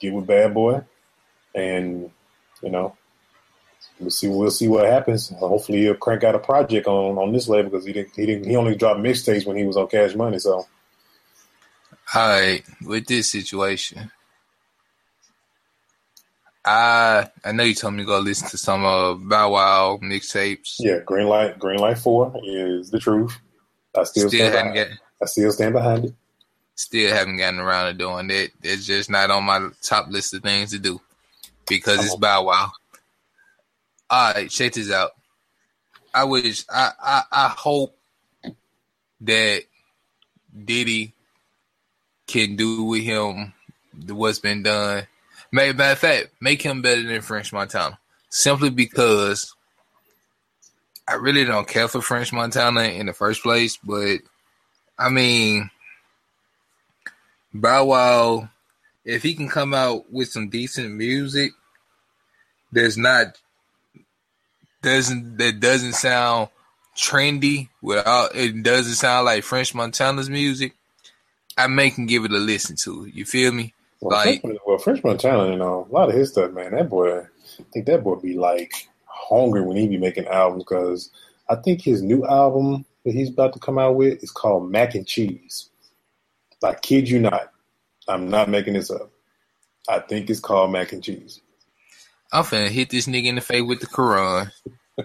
get with Bad Boy, and you know, we'll see. We'll see what happens. Hopefully, he'll crank out a project on on this label because he didn't. He didn't. He only dropped mixtapes when he was on Cash Money. So, all right, with this situation, I I know you told me to go listen to some uh, Bow Wow mixtapes. Yeah, Green Light, Green Light Four is the truth. I still, still behind, get, I still stand behind it. Still haven't gotten around to doing it. It's just not on my top list of things to do because it's oh. Bow Wow. All right, check this out. I wish I I, I hope that Diddy can do with him what's been done Matter of fact, make him better than French Montana. Simply because I really don't care for French Montana in the first place, but I mean, Bow Wow, if he can come out with some decent music, there's not doesn't that doesn't sound trendy without it doesn't sound like French Montana's music. I may can give it a listen to. You feel me? Well, like, French, well, French Montana, you know, a lot of his stuff, man. That boy, I think that boy be like hungry when he be making albums because I think his new album that he's about to come out with is called Mac and Cheese. I kid you not, I'm not making this up. I think it's called Mac and Cheese. I'm finna hit this nigga in the face with the Quran.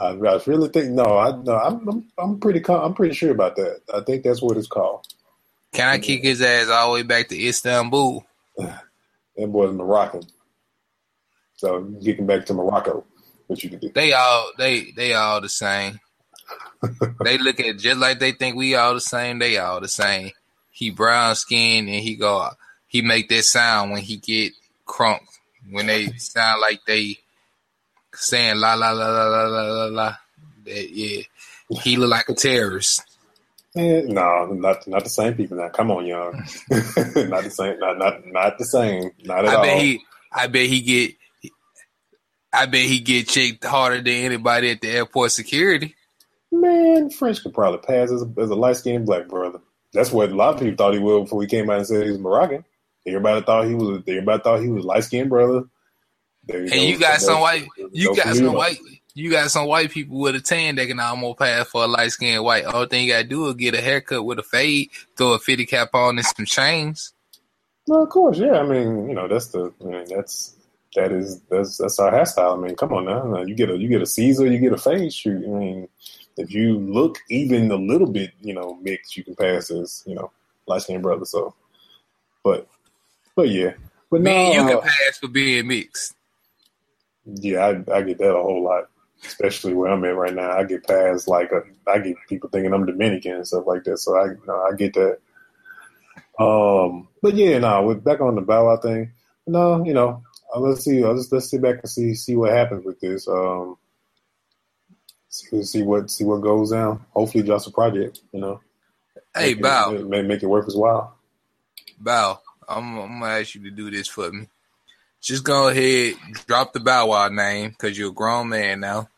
I, I, really think no. I no. I'm, I'm I'm pretty I'm pretty sure about that. I think that's what it's called. Can I kick his ass all the way back to Istanbul? That boy's Moroccan. So him back to Morocco. What you can do. They all they they all the same. they look at just like they think we all the same, they all the same. He brown skin and he go he make that sound when he get crunk. When they sound like they saying la la la la la la la la. That, yeah. He look like a terrorist. Man, no, not not the same people. Now, come on, y'all. not the same. Not not not the same. Not at I all. he. I bet he get. I bet he get checked harder than anybody at the airport security. Man, French could probably pass as a, as a light skinned black brother. That's what a lot of people thought he would before he came out and said he was Moroccan. Everybody thought he was. Everybody thought he was light skinned brother. There and you got some white. You got some white you got some white people with a tan that can almost pass for a light skinned white. All thing you gotta do is get a haircut with a fade, throw a fitty cap on and some chains. Well, of course, yeah. I mean, you know, that's the I mean, that's that is that's that's our hairstyle. I mean, come on now. You get a you get a Caesar, you get a fade shoot. I mean, if you look even a little bit, you know, mixed, you can pass as, you know, light skinned brother. So but but yeah. But Man, no, you can uh, pass for being mixed. Yeah, I, I get that a whole lot especially where I'm at right now. I get passed like a, I get people thinking I'm Dominican and stuff like that. So I you know, I get that. Um, but yeah, no, we're back on the Bow Wow thing. No, you know, uh, let's see. I'll just let's sit back and see see what happens with this. Um, see, what see what goes down. Hopefully, just a project. You know. Hey, make Bow. It, make, make it worth his while. Bow, I'm, I'm gonna ask you to do this for me just go ahead, drop the Bow Wow name because you're a grown man now.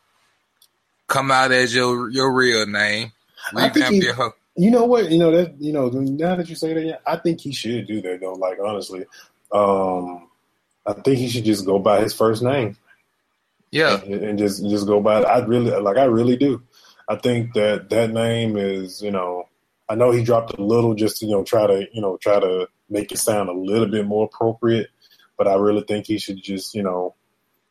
Come out as your your real name. Revamp he, your. You know what? You know that. You know now that you say that, yeah, I think he should do that though. Like honestly, um, I think he should just go by his first name. Yeah, and, and just just go by. It. I really like. I really do. I think that that name is you know I know he dropped a little just to you know try to you know try to make it sound a little bit more appropriate, but I really think he should just you know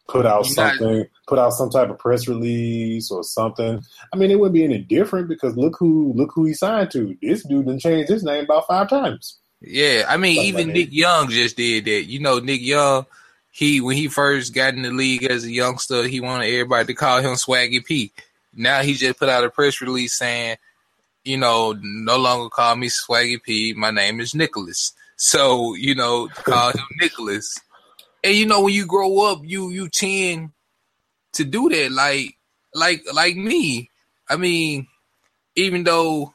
put out you something, put out some type of press release or something. I mean, it wouldn't be any different because look who look who he signed to. This dude done changed his name about five times. Yeah, I mean, even Nick Young just did that. You know, Nick Young, he when he first got in the league as a youngster, he wanted everybody to call him Swaggy P. Now he just put out a press release saying, you know, no longer call me Swaggy P. My name is Nicholas. So you know, call him Nicholas. And you know, when you grow up, you you tend to do that. Like like like me. I mean, even though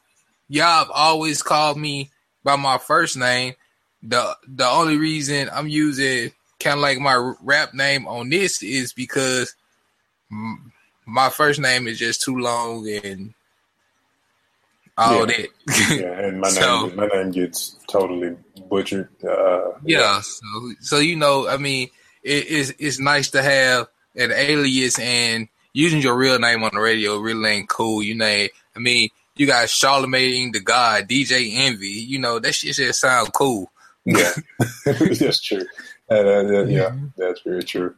y'all always called me by my first name. The the only reason I'm using kind of like my rap name on this is because my first name is just too long and all yeah. that. yeah, and my so, name my name gets totally butchered. Uh, yeah, yeah, so so you know, I mean, it, it's it's nice to have an alias and using your real name on the radio really ain't cool. You know, I mean, you got Charlemagne the God, DJ Envy. You know that shit just sound cool. Yeah, that's true. Uh, uh, yeah, that's very true.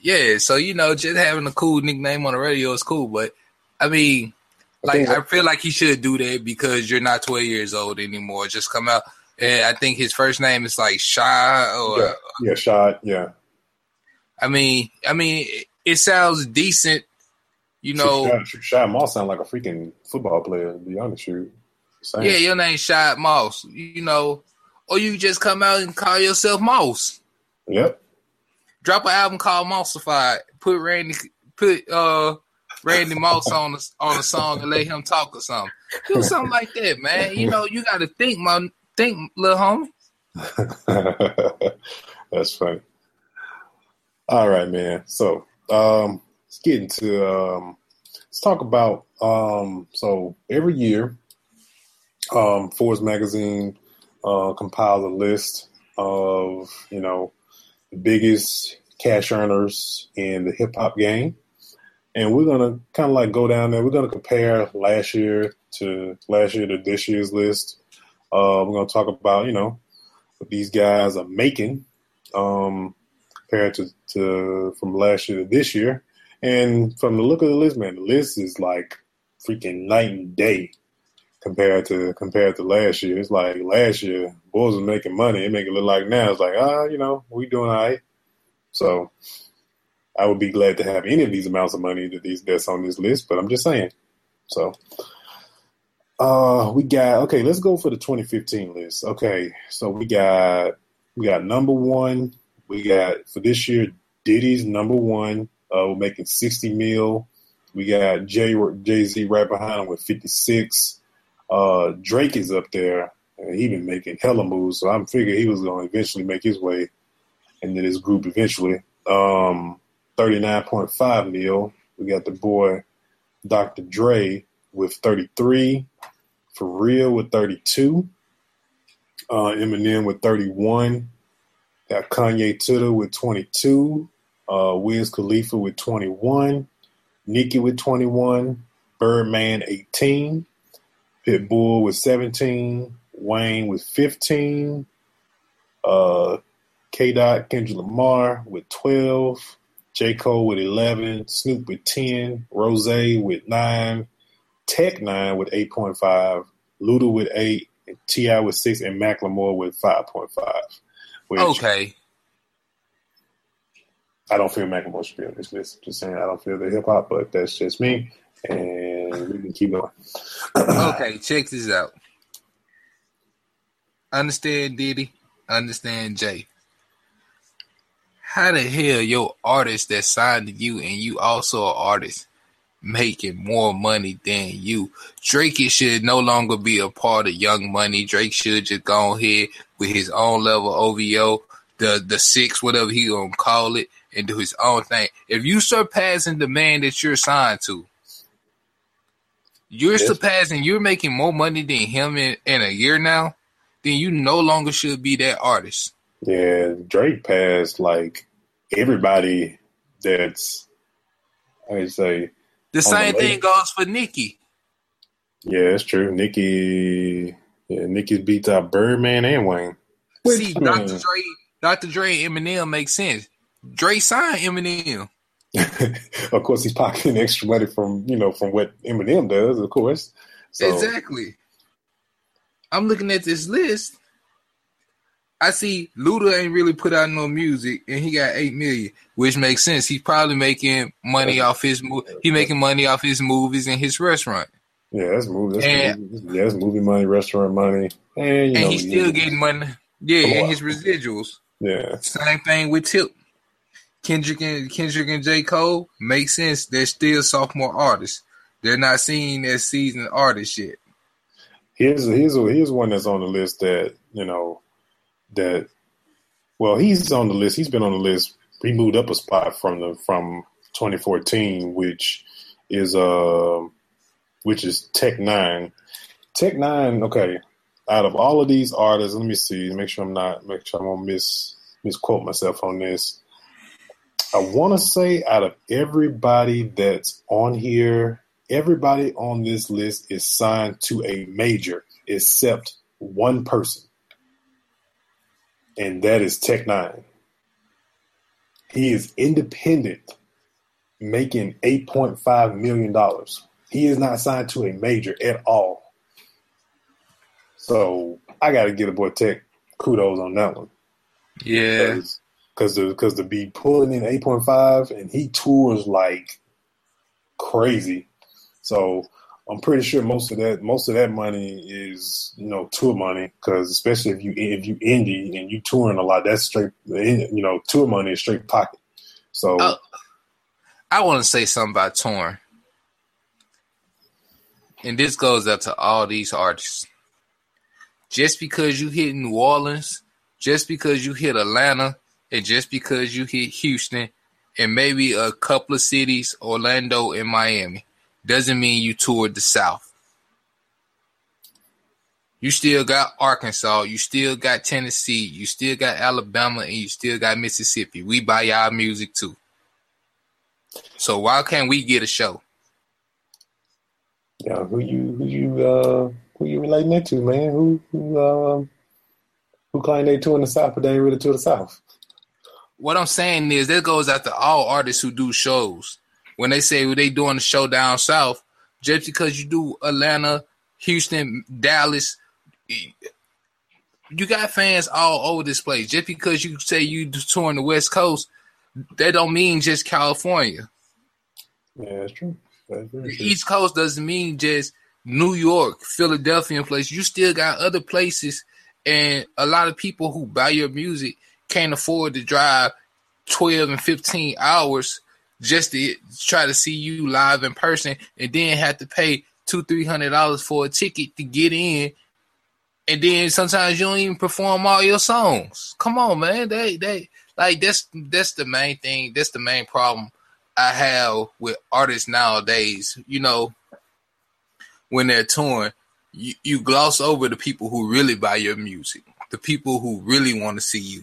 Yeah, so you know, just having a cool nickname on the radio is cool, but I mean, like I, I feel like he should do that because you're not 12 years old anymore. Just come out, and I think his first name is like Shy or yeah, yeah Shy. Yeah. I mean, I mean, it, it sounds decent you know, Shad Moss sound like a freaking football player. To be honest with you. Same. Yeah, your name Shad Moss. You know, or you just come out and call yourself Moss. Yep. Drop an album called Mossified. Put Randy, put uh Randy Moss on a, on a song and let him talk or something. Do something like that, man. You know, you got to think, my think, little homie. That's funny. All right, man. So, um, let's get into um, let's talk about um, so every year um, Forbes magazine uh, compiles a list of you know the biggest cash earners in the hip hop game, and we're gonna kind of like go down there. We're gonna compare last year to last year to this year's list. Uh, we're gonna talk about you know what these guys are making um, compared to, to from last year to this year, and from the look of the list, man, the list is like freaking night and day compared to compared to last year. It's like last year, Bulls was making money. It make it look like now it's like, ah, you know, we doing all right. So I would be glad to have any of these amounts of money that these that's on this list, but I'm just saying. So uh we got okay, let's go for the 2015 list. Okay, so we got we got number one. We got for this year, Diddy's number one. Uh, we're making 60 mil. We got Jay Jay Z right behind him with 56. Uh, Drake is up there, and he been making hella moves. So I'm figuring he was going to eventually make his way into this group eventually. Um, 39.5 mil. We got the boy Dr. Dre with 33. For real with 32. Uh, Eminem with 31. Got Kanye Titter with 22 uh, Wiz Khalifa with 21, Nicki with 21, Birdman 18, Pitbull with 17, Wayne with 15, uh, K. Dot Kendrick Lamar with 12, J. Cole with 11, Snoop with 10, Rose with 9, Tech N9ne with 8.5, Luda with 8, T.I. with 6, and Macklemore with 5.5. Okay. I don't feel Macklemore should be on this list. Just saying, I don't feel the hip hop, but that's just me, and we can keep going. okay, check this out. Understand Diddy, understand Jay. How the hell your artist that signed to you and you also an artist making more money than you? Drake should no longer be a part of Young Money. Drake should just go ahead with his own level OVO, the the six, whatever he gonna call it, and do his own thing. If you surpassing the man that you're signed to, you're yes. surpassing, you're making more money than him in, in a year now, then you no longer should be that artist. Yeah, Drake passed like everybody that's I say the same the thing goes for Nicki. Yeah, that's true. Nicki, yeah, Nicki beats out Birdman and Wayne. See, hmm. mean, Dr. Dre, Dr. Dre, and Eminem makes sense. Dre signed Eminem. of course, he's pocketing extra money from you know from what Eminem does, of course. So, Exactly. I'm looking at this list. I see Luda ain't really put out no music, and he got eight million, which makes sense. He's probably making money off his mo- he making money off his movies and his restaurant, Yeah, that's movie. That's And- movie. Yeah, that's movie money, restaurant money, and you and know, he's still getting money. Yeah, and his residuals. Yeah, Same thing with Tip. Kendrick and Kendrick and J. Cole makes sense. They're still sophomore artists. They're not seen as seasoned artists yet. Here's here's here's one that's on the list that you know that. Well, he's on the list. He's been on the list. He moved up a spot from the from 2014, which is uh, which is Tech N9ne. Tech N9ne. Okay, out of all of these artists, let me see. Make sure I'm not. Make sure I won't miss misquote myself on this. I want to say out of everybody that's on here, everybody on this list is signed to a major except one person, and that is Tech N9ne. He is independent, making eight point five million dollars. He is not signed to a major at all. So I got to give a boy Tech kudos on that one Yeah. because the because to be pulling in eight point five and he tours like crazy. So I'm pretty sure most of that most of that money is you know tour money because especially if you if you indie and you touring a lot, that's straight you know tour money is straight pocket. So Oh. I want to say something about touring. And this goes out to all these artists. Just because you hit New Orleans, just because you hit Atlanta, and just because you hit Houston, and maybe a couple of cities, Orlando and Miami, doesn't mean you toured the South. You still got Arkansas, you still got Tennessee, you still got Alabama, and you still got Mississippi. We buy y'all music too. So why can't we get a show? yeah, who you who you uh, who you relating that to, man? Who who um, who claim they touring the South but they ain't really to the South? What I'm saying is that goes out to all artists who do shows. When they say they doing the show down south, just because you do Atlanta, Houston, Dallas, you got fans all over this place. Just because you say you touring the West Coast, that don't mean just California. Yeah, that's true. That's The. East Coast doesn't mean just New York, Philadelphia, and places. You still got other places, and a lot of people who buy your music can't afford to drive twelve and fifteen hours just to try to see you live in person, and then have to pay two, three hundred dollars for a ticket to get in. And then sometimes you don't even perform all your songs. Come on, man. They they like that's that's the main thing. That's the main problem I have with artists nowadays. You know, when they're touring, you, you gloss over the people who really buy your music, the people who really want to see you.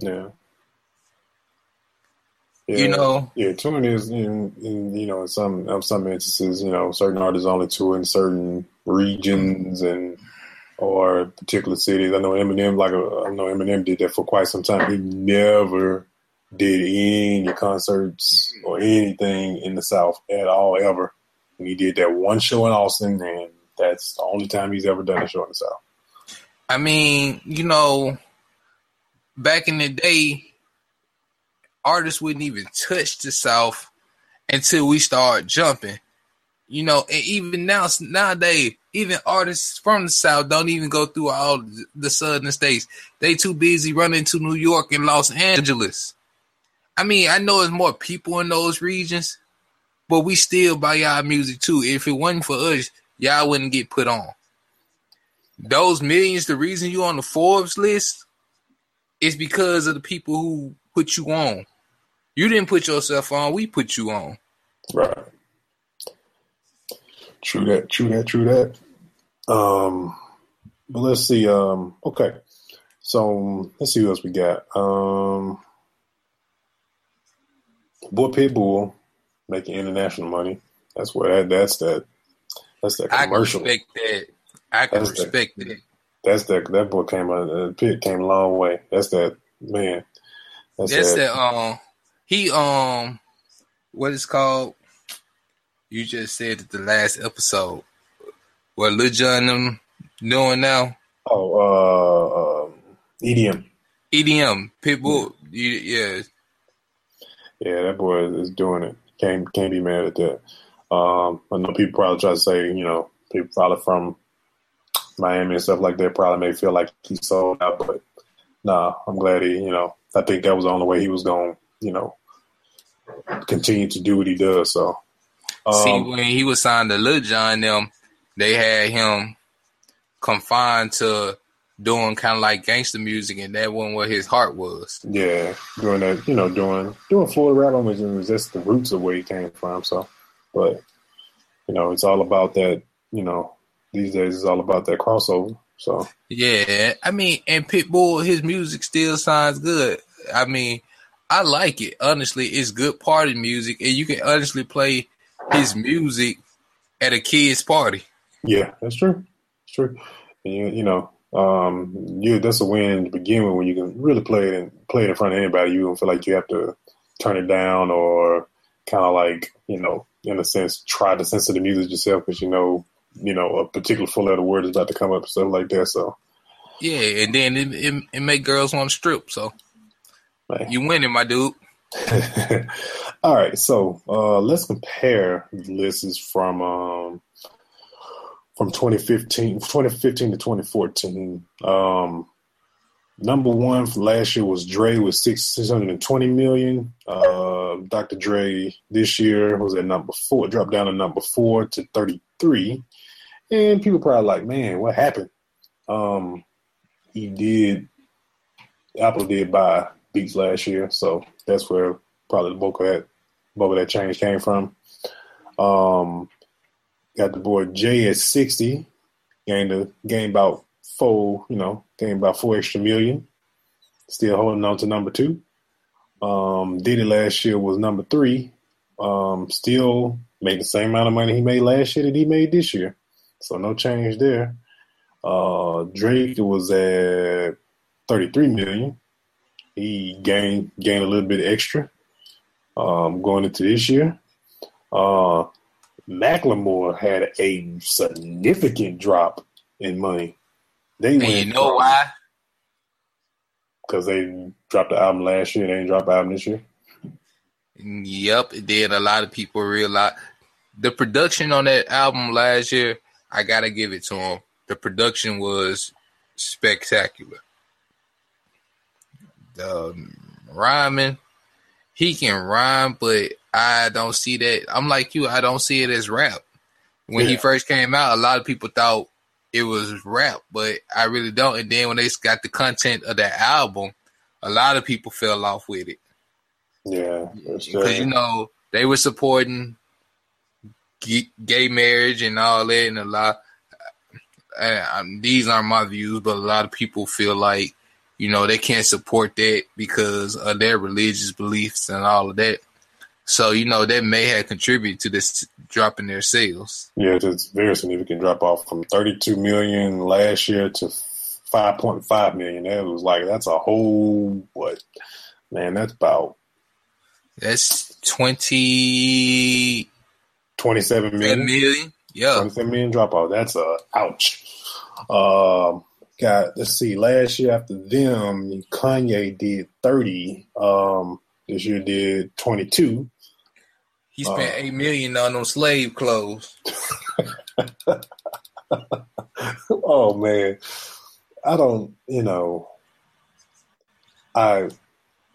Yeah. You know, yeah, touring is in, in you know in some in some instances, you know, certain artists only tour in certain regions and or particular cities. I know Eminem, like uh, I know Eminem did that for quite some time. He never did any concerts or anything in the South at all ever. And he did that one show in Austin, and that's the only time he's ever done a show in the South. I mean, you know, back in the day, artists wouldn't even touch the South until we start jumping. You know, and even now nowadays, even artists from the South don't even go through all the southern states. They too busy running to New York and Los Angeles. I mean, I know there's more people in those regions, but we still buy y'all music too. If it wasn't for us, y'all wouldn't get put on. Those millions, the reason you on the Forbes list is because of the people who put you on. You didn't put yourself on, we put you on. Right. True that. True that. True that. Um, but let's see. Um, okay. So let's see what else we got. Um, Boy Pitbull making international money. That's where that. That's that. That's that commercial. I can respect that. I can That's respect that. That's that that boy came a uh, Pitt came a long way. That's that man. That's, That's that. that. Um, he um, what is called? You just said it the last episode. What Lil Jon them doing now? Oh, uh, um, EDM. EDM Pitbull. You, yeah, Yeah, that boy is doing it. Can't can't be mad at that. Um, I know people probably try to say, you know, people probably from Miami and stuff like that probably may feel like he sold out, but nah, I'm glad he, you know, I think that was the only way he was going, you know, continue to do what he does. So, See, um, when he was signed to Lil Jon, them they had him confined to doing kind of like gangster music, and that wasn't what his heart was. yeah, doing that, you know, doing doing Florida rap was was just the roots of where he came from. So, but you know, it's all about that. You know, these days it's all about that crossover. So. Yeah, I mean, and Pitbull, his music still sounds good. I mean, I like it. Honestly, it's good party music, and you can honestly play his music at a kid's party. Yeah, that's true. It's true. And you, you know, um, you that's a win to begin with when you can really play it and play it in front of anybody. You don't feel like you have to turn it down or kind of like you know, in a sense, try to censor the music yourself because you know, you know, a particular full letter word is about to come up and stuff like that. So, Yeah, and then it, it, it make girls want to strip. So you winning, my dude. All right, so uh, let's compare the lists from um, from 2015, 2015 to 2014. Um, number one for last year was Dre with six six hundred and twenty million. Uh, Dr. Dre this year was at number four, dropped down to number four to thirty three, and people probably like, man, what happened? Um, he did Apple did buy Beats last year, so that's where probably the bulk of that bulk of that change came from. Um, got the boy Jay at sixty, gained a gained about four, you know, gained about four extra million. Still holding on to number two. Um, Diddy last year was number three. Um, still made the same amount of money he made last year that he made this year, so no change there. Uh, Drake was at thirty three million. He gained gained a little bit extra um, going into this year. Uh, Macklemore had a significant drop in money. They And you know why? Because they dropped the album last year. And they didn't drop the album this year. Yep, it did. A lot of people realize the production on that album last year. I gotta give it to him. The production was spectacular. Um, rhyming, he can rhyme, but I don't see that. I'm like you. I don't see it as rap. When he first came out, a lot of people thought it was rap, but I really don't. And then when they got the content of that album, a lot of people fell off with it Yeah, because you know they were supporting gay, marriage and all that, and a lot. Uh, um, these aren't my views, but a lot of people feel like you know they can't support that because of their religious beliefs and all of that. So you know that may have contributed to this drop in their sales. yeah, it's a very significant drop off from 32 million last year to 5.5 million. That was like that's a whole what? Man, that's about That's twenty 27 million. million. Yeah, 27 million drop off. That's a ouch. Um, got let's see. Last year after them, Kanye did 30. Um, this year did 22. he spent Uh, eight million on them slave clothes. oh man, I don't. You know, I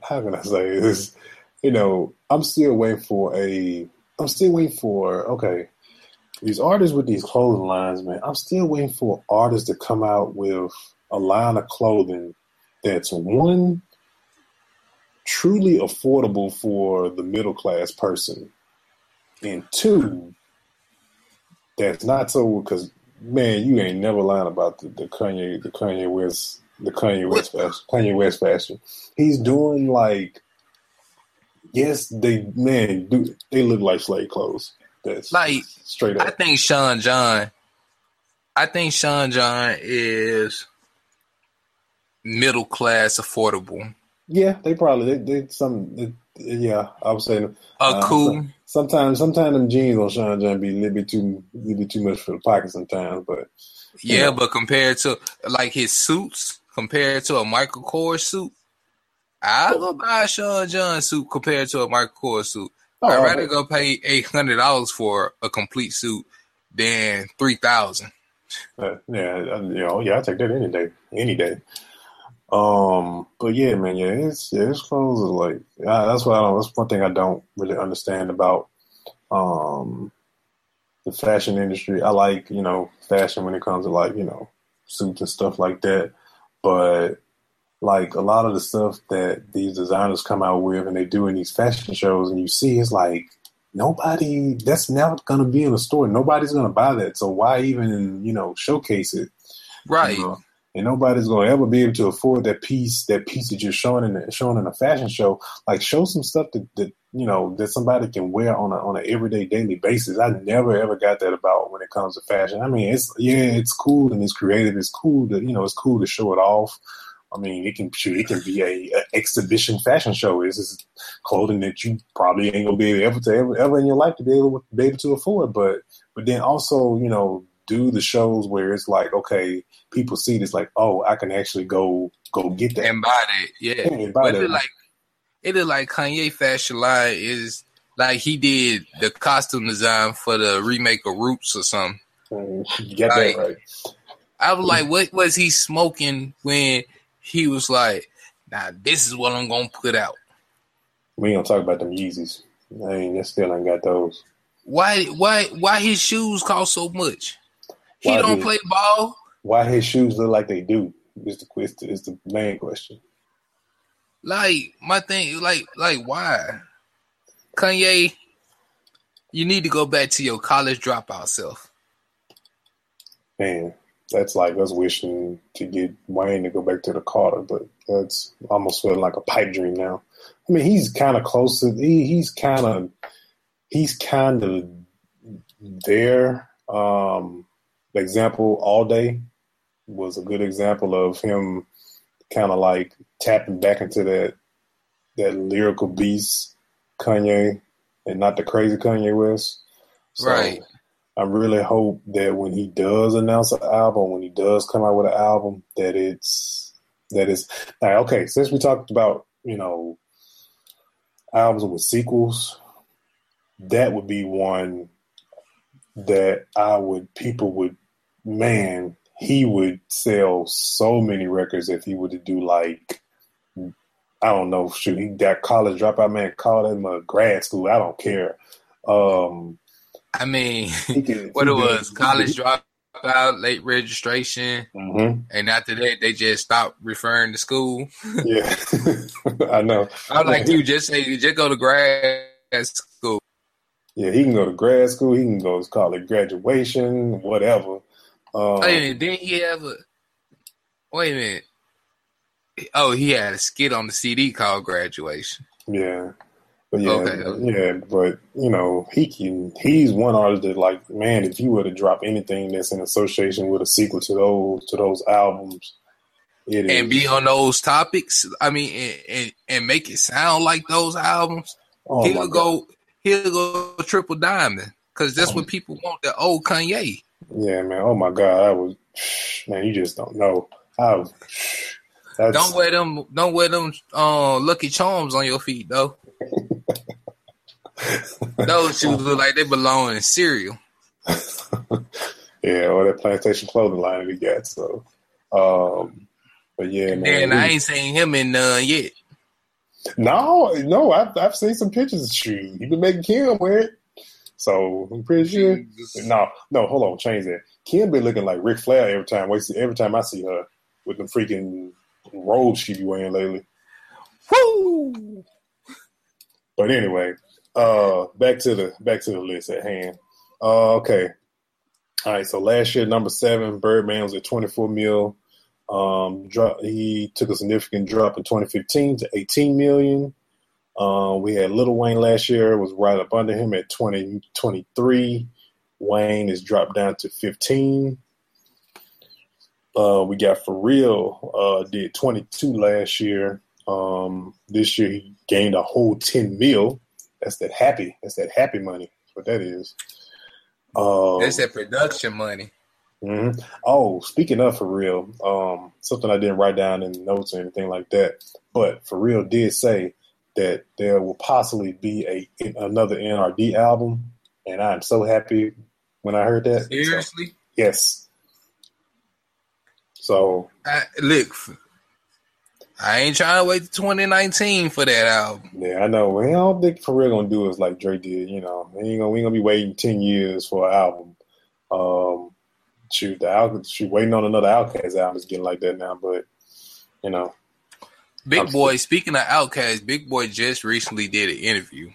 how can I say this? You know, I'm still waiting for a. I'm still waiting for okay. These artists with these clothing lines, man. I'm still waiting for artists to come out with a line of clothing that's one truly affordable for the middle class person, and two that's not so because man, you ain't never lying about the, the Kanye, the Kanye West, the Kanye West fashion, Kanye West fashion. He's doing like, yes, they man, do they look like slave clothes. That's Like, straight up. I think Sean John. I think Sean John is middle class, affordable. yeah, they probably they, they some. They, yeah, I saying. A Uh, cool. Sometimes, sometimes them jeans on Sean John be a little bit too, little bit too much for the pocket sometimes. But Yeah, Yeah. but compared to like his suits, compared to a Michael Kors suit, I'll go buy a Sean John suit compared to a Michael Kors suit. I'd Oh, rather go pay eight hundred dollars for a complete suit than three thousand. Uh, yeah, uh, you know, yeah, I take that any day, any day. Um, but yeah, man, yeah, it's yeah, his clothes are like uh, that's what I don't. That's one thing I don't really understand about um the fashion industry. I like you know fashion when it comes to like you know suits and stuff like that, but like a lot of the stuff that these designers come out with and they do in these fashion shows, and you see, it's like nobody that's never gonna be in the store. Nobody's gonna buy that. So why even you know showcase it? Right. You know? And nobody's gonna ever be able to afford that piece. That piece that you're showing in the, showing in a fashion show. Like show some stuff that, that you know that somebody can wear on a on an everyday daily basis. I never ever got that about when it comes to fashion. I mean, it's yeah, it's cool and it's creative. It's cool to you know it's cool to show it off. I mean, it can shoot. It can be a, a exhibition fashion show. This is clothing that you probably ain't gonna be able to ever, ever in your life to be able be able to afford. But but then also, you know, do the shows where it's like, okay, people see this like, oh, I can actually go go get that. And buy that. Yeah. Yeah, and buy But that. it like it is like Kanye fashion line is like he did the costume design for the remake of Roots or something. Mm, you get like- that right. I was like, what was he smoking when he was like, nah, this is what I'm gonna put out. We gonna talk about them Yeezys. I ain't I still ain't got those. Why why why his shoes cost so much? He Why don't did- play ball. Why his shoes look like they do is the is the, is the main question. Like my thing, like like why? Kanye, you need to go back to your college dropout self. Man, that's like us wishing to get Wayne to go back to the Carter, but that's almost feeling like a pipe dream now. I mean, he's kind of close to he, he's kind of he's kind of there. Um, the example all day was a good example of him kind of like tapping back into that that lyrical beast Kanye and not the crazy Kanye West. So, Right. I really hope that when he does announce an album, when he does come out with an album, that it's that is now okay. Since we talked about you know albums with sequels, that would be one that I would people would man he would sell so many records if he were to do like I don't know shoot he got college dropout man call him a grad school I don't care um I mean, what it was, college dropout, late registration, hmm and after that they just stopped referring to school. Yeah, I know. I'm like, dude, just say you just go to grad school. Yeah, he can go to grad school. He can go to college graduation, whatever. Um, Wait a minute, didn't he have a? Wait a minute. Oh, he had a skit on the CD called Graduation. yeah, but yeah, Okay, yeah, but you know, he can. He's one artist that, like, man, if you were to drop anything that's in association with a sequel to those to those albums, it is. and be on those topics. I mean, and, and, and make it sound like those albums. oh he'll God. go, he'll go triple diamond because that's what people want. The old Kanye. Yeah, man. Oh my God, I was. Man, you just don't know. I was. That's, Don't wear them. Don't wear them uh, Lucky Charms on your feet though. Those shoes look like they belong in cereal. yeah, or that plantation clothing line that he got. So, um, but yeah, man. And I ain't seen him in none yet. No, no, I've I've seen some pictures of shoes. He been making Kim wear it, so I'm pretty sure. No, no, hold on, change that. Kim been looking like Ric Flair every time. Every time I see her with the freaking robes she be wearing lately. Woo! But anyway, uh, back to the back to the list at hand. Uh, okay, all right. So last year, number seven, Birdman was at 24 mil. Um, drop, he took a significant drop in 2015 to 18 million. Uh, we had Lil Wayne last year was right up under him at 20, 23. Wayne is dropped down to 15. Uh, we got Pharrell uh, did 22 last year. Um, this year he gained a whole 10 mil. That's that happy. That's that happy money. That's what that is. Um, That's that production money. mhm. Oh, speaking of Pharrell, um, something I didn't write down in notes or anything like that, but Pharrell did say that there will possibly be a another N.E.R.D album, and I'm so happy when I heard that. So, Seriously? yes. So I, look, I ain't trying to wait to 2019 for that album. yeah, I know. I don't think Pharrell gonna do is like Dre did. You know, we ain't gonna we ain't gonna be waiting ten years for an album. Um, shoot, the album, shoot, waiting on another Outkast album is getting like that now. But you know, Big I'm Boy, speaking of Outkast, Big Boy just recently did an interview.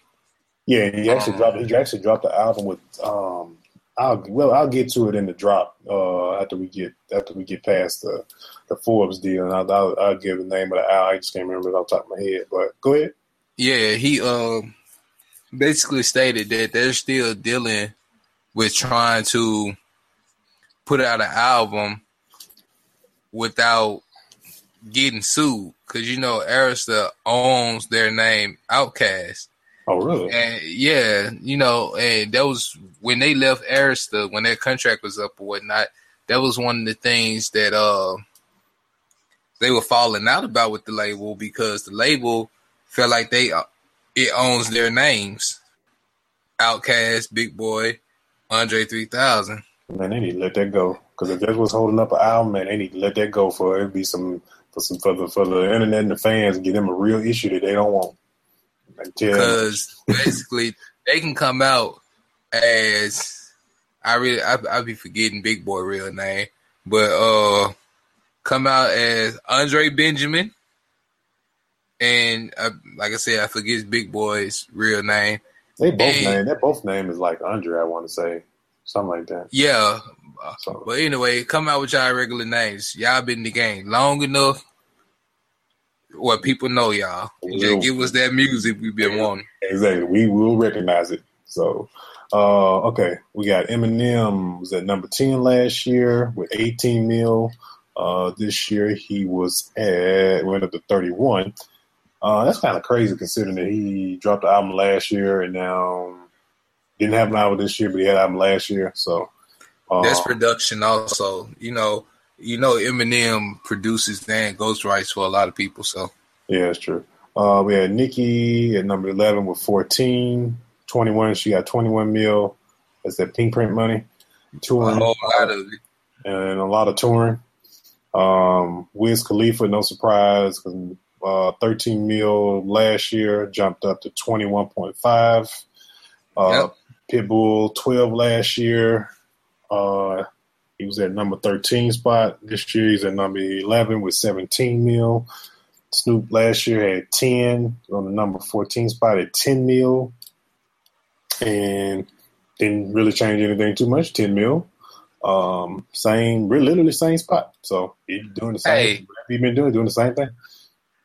yeah, he actually Um, dropped. He actually dropped the album with. Um, I'll well, I'll get to it in the drop uh, after we get after we get past the the Forbes deal, and I'll, I'll, give the name of the album. I just can't remember it off the top of my head. But go ahead. Yeah, he um basically stated that they're still dealing with trying to put out an album without getting sued because you know Arista owns their name Outkast. Oh, really? And yeah, you know, and that was when they left Arista, when their contract was up or whatnot. That was one of the things that uh they were falling out about with the label because the label felt like they uh, it owns their names, Outkast, Big Boy, Andre three thousand. Man, they need to let that go. Because if that's what's holding up an album, man, they need to let that go for it be some for some for the for the internet and the fans and give them a real issue that they don't want. Because basically they can come out as I really I, I be forgetting Big Boy real name, but uh come out as Andre Benjamin, and uh, like I said, I forget Big Boy's real name. they both Hey. name. Their both name is like Andre. I want to say something like that. Yeah, So but anyway, come out with y'all regular names. Y'all been in the game long enough. What people know y'all. Just give us that music we've been wanting. exactly, we will recognize it. So. Uh, okay, we got Eminem was at number ten last year with 18 mil. Uh, this year he was at went up to 31. Uh, that's kind of crazy considering that he dropped the album last year and now didn't have an album this year, but he had an album last year. So uh, That's production also. You know, you know Eminem produces and ghostwrites for a lot of people. So yeah, that's true. Uh, we had Nikki at number 11 with 14. 21, she got 21 mil. That's that pink print money. a Touring. whole lot of it. and a lot of touring. Um, Wiz Khalifa, no surprise, uh, 13 mil last year, jumped up to 21.5. Uh, Pitbull, 12 last year. Uh, he was at number 13 spot. This year he's at number 11 with 17 mil. Snoop last year had 10 on the number 14 spot at 10 mil. And didn't really change anything too much, 10 mil. Um, same, really, literally same spot. So he's doing the same. Hey. Whatever he been doing, doing the same thing.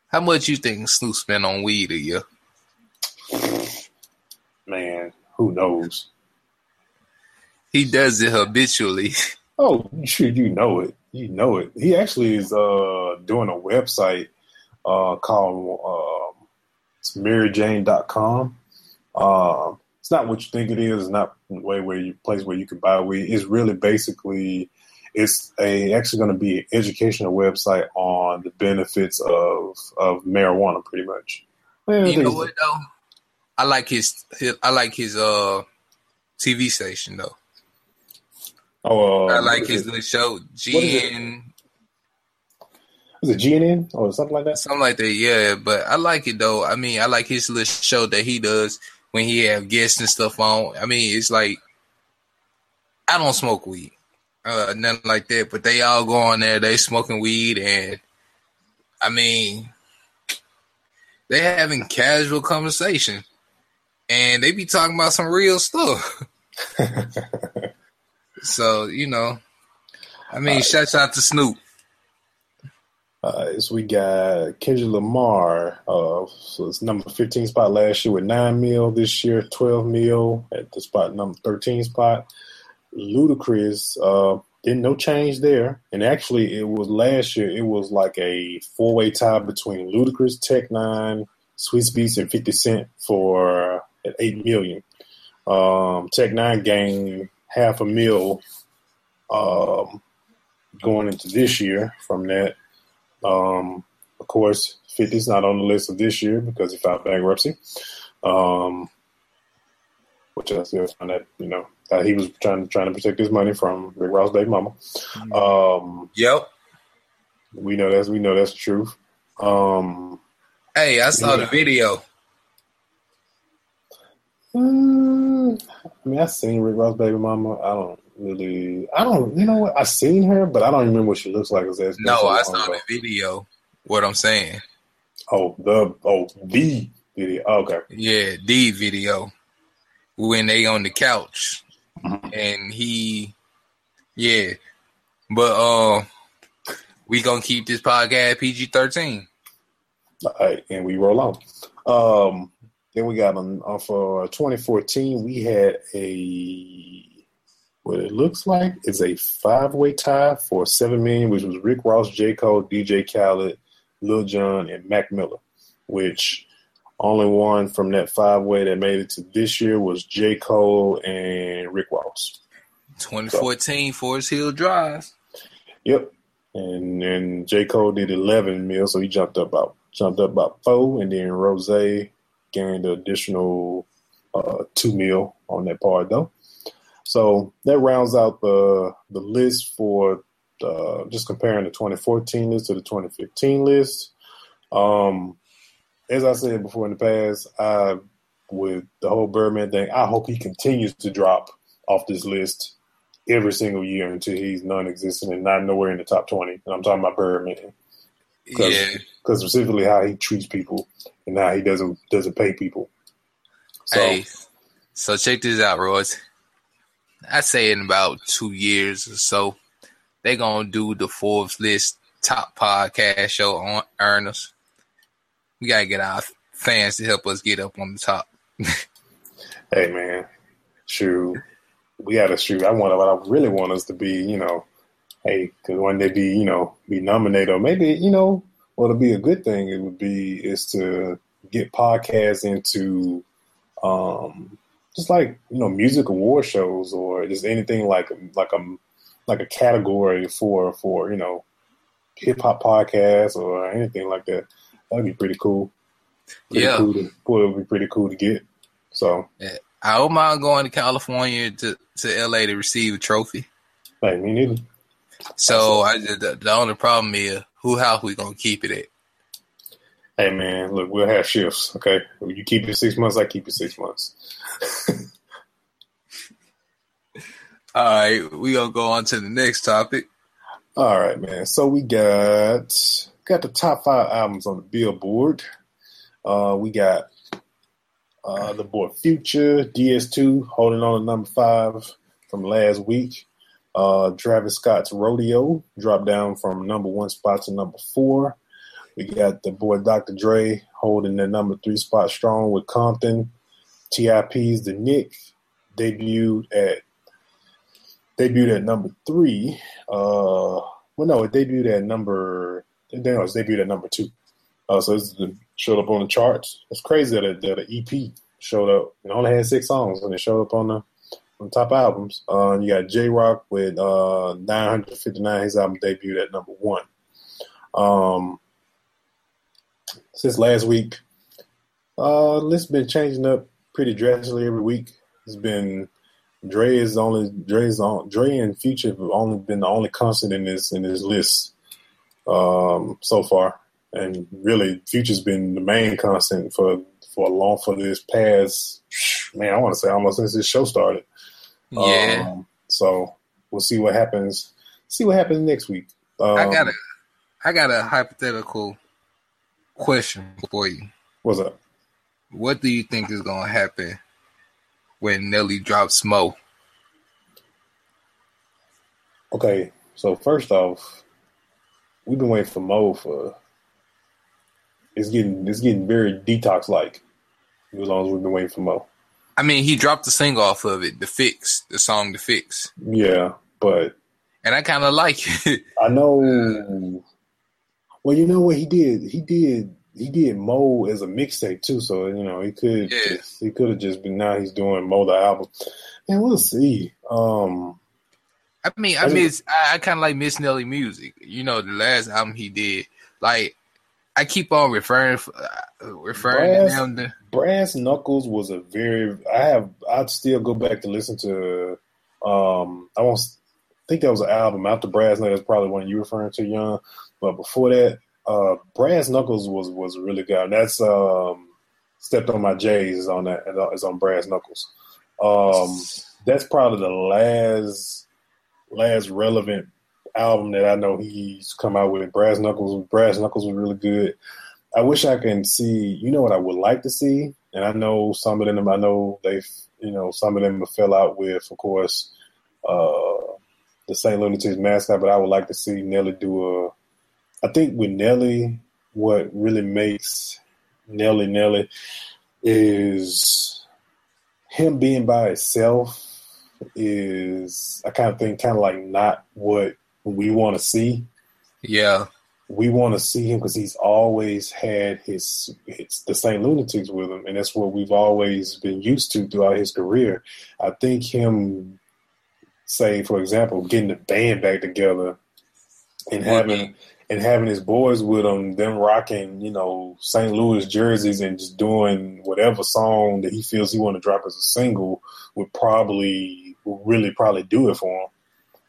How much you think Snoop spent on weed a year? Man, who knows? He does it habitually. Oh, sure, you know it. You know it. He actually is uh, doing a website uh, called um it's MaryJane.com. Um, it's not what you think it is. It's not the way where you place where you can buy weed. It's really basically it's a actually going to be an educational website on the benefits of of marijuana, pretty much. Well, I you know what though? I like his, his I like his uh TV station though. Oh, uh, I like his little show, What is it? GN, Was it GNN or something like that? something like that. Yeah, but I like it though. I mean, I like his little show that he does when he have guests and stuff on. I mean, it's like I don't smoke weed, uh, nothing like that. But they all go on there, they smoking weed, and I mean, they having casual conversation, and they be talking about some real stuff. So you know, I mean, shouts out to Snoop. Uh, so we got Kendrick Lamar. Uh, so it's number 15 spot last year with 9 mil. This year, 12 mil at the spot number 13 spot. Ludacris, uh, didn't no change there. And actually, it was last year, it was like a four way tie between Ludacris, Tech N9ne, Swizz Beatz, and 50 Cent for at 8 million. Um, Tech N9ne gained half a mil um, going into this year from that. Um, of course, 50's not on the list of this year because he filed bankruptcy. Um, which I still find that, you know, that he was trying trying to protect his money from Rick Ross' baby mama. Um, Yep. we know that's we know that's the truth. Um, Hey, I saw the video. mm, I mean, I seen Rick Ross' baby mama. I don't really, I don't, you know what? I seen her, but I don't remember what she looks like. that's No, I saw the video. What I'm saying. Oh, the oh the video. Okay. Yeah, the video when they on the couch Mhm. and he, yeah, but uh, we gonna keep this podcast PG thirteen. All right, and we roll on. Um, then we got on, on for 2014. We had a what it looks like is a five way tie for seven million, which was Rick Ross, J Cole, DJ Khaled, Lil Jon, and Mac Miller. Which only one from that five way that made it to this year was J Cole and Rick Ross. 2014 Forest Hill Drive. Yep. And then J. Cole did eleven mil, so he jumped up about jumped up about four, and then Ross gained an additional uh, two mil on that part though. So that rounds out the the list for uh, just comparing the 2014 list to the 2015 list. Um, as I said before in the past, I with the whole Birdman thing, I hope he continues to drop off this list every single year until he's non-existent and not nowhere in the top 20. And I'm talking about Birdman Cause- Yeah, because specifically how he treats people and how he doesn't doesn't pay people. So hey, so check this out, Royce. I say in about two years or so, they gonna do the Forbes list top podcast show on earners. We gotta get our fans to help us get up on the top. hey man, shoot, we got to shoot. I want what I really want us to be, you know, hey, because when they be, you know, be nominated or maybe, you know, what'll be a good thing it would be is to get podcasts into, um, just like you know, music award shows or just anything like like a like a category for for you know, hip hop podcasts or anything like that. That'd be pretty cool. Pretty Yeah. cool to, would be pretty cool to get. So, I don't mind going to California to, to LA to receive a trophy. like me neither. So I just, the, the only problem is who house we gonna keep it at. Hey man, look, we'll have shifts. Okay, you keep it six months, I keep it six months. All right, we gonna go on to the next topic. All right, man. So we got got the top five albums on the Billboard. Uh, we got uh, the boy Future DS2 holding on to number five from last week. Uh, Travis Scott's Rodeo dropped down from number one spot to number four. We got the boy Dr. Dre holding the number three spot strong with Compton. TIP's The Nick debuted at debuted at number three. Uh, well, no, it debuted at number. No, it debuted at number two. Uh, so it's it showed up on the charts. It's crazy that a, that an EP showed up. It only had six songs, and it showed up on the on top albums. Uh, you got Jay Rock with uh, 959. His album debuted at number one. Um, since last week, uh, list been changing up pretty drastically every week. It's been Dre is only Dre's on Dre and Future have only been the only constant in this in this list um, so far, and really Future's been the main constant for for a long for this past man. I want to say almost since this show started. Yeah, Um, so we'll see what happens. See what happens next week. Um, I got a, I got a hypothetical question for you. What's up? What do you think is gonna happen when Nelly drops Mo? Okay, so first off, we've been waiting for Mo for. It's getting it's getting very detox like. As long as we've been waiting for Mo. I mean, he dropped the single off of it, the fix, the song, the fix. Yeah, but and I kind of like it. I know. Uh, Well, you know what he did? He did he did Mo as a mixtape too, so you know he could Yeah. just, he could have just been now he's doing Mo the album. And we'll see. Um, I mean, I I mean- miss. I, I kind of like Miss Nelly music. You know, the last album he did. Like, I keep on referring, uh, referring Brass- to them. Brass Knuckles was a very I have I'd still go back to listen to um I won't think that was an album after Brass Knuckles probably one you referring to young but before that uh Brass Knuckles was was really good and that's um Stepped on My J's on that is on Brass Knuckles um that's probably the last last relevant album that I know he's come out with Brass Knuckles Brass Knuckles was really good I wish I can see. You know what I would like to see, and I know some of them. I know they've. You know, some of them fell out with, of course, uh, the St. Lunatics mascot. But I would like to see Nelly do a. I think with Nelly, what really makes Nelly Nelly is him being by himself. Is I kind of think kind of like not what we want to see yeah, we want to see him because he's always had his, his the St. Lunatics with him, and that's what we've always been used to throughout his career. I think him, say for example, getting the band back together and having and having his boys with him, them rocking, you know, St. Louis jerseys and just doing whatever song that he feels he want to drop as a single would probably would really probably do it for him.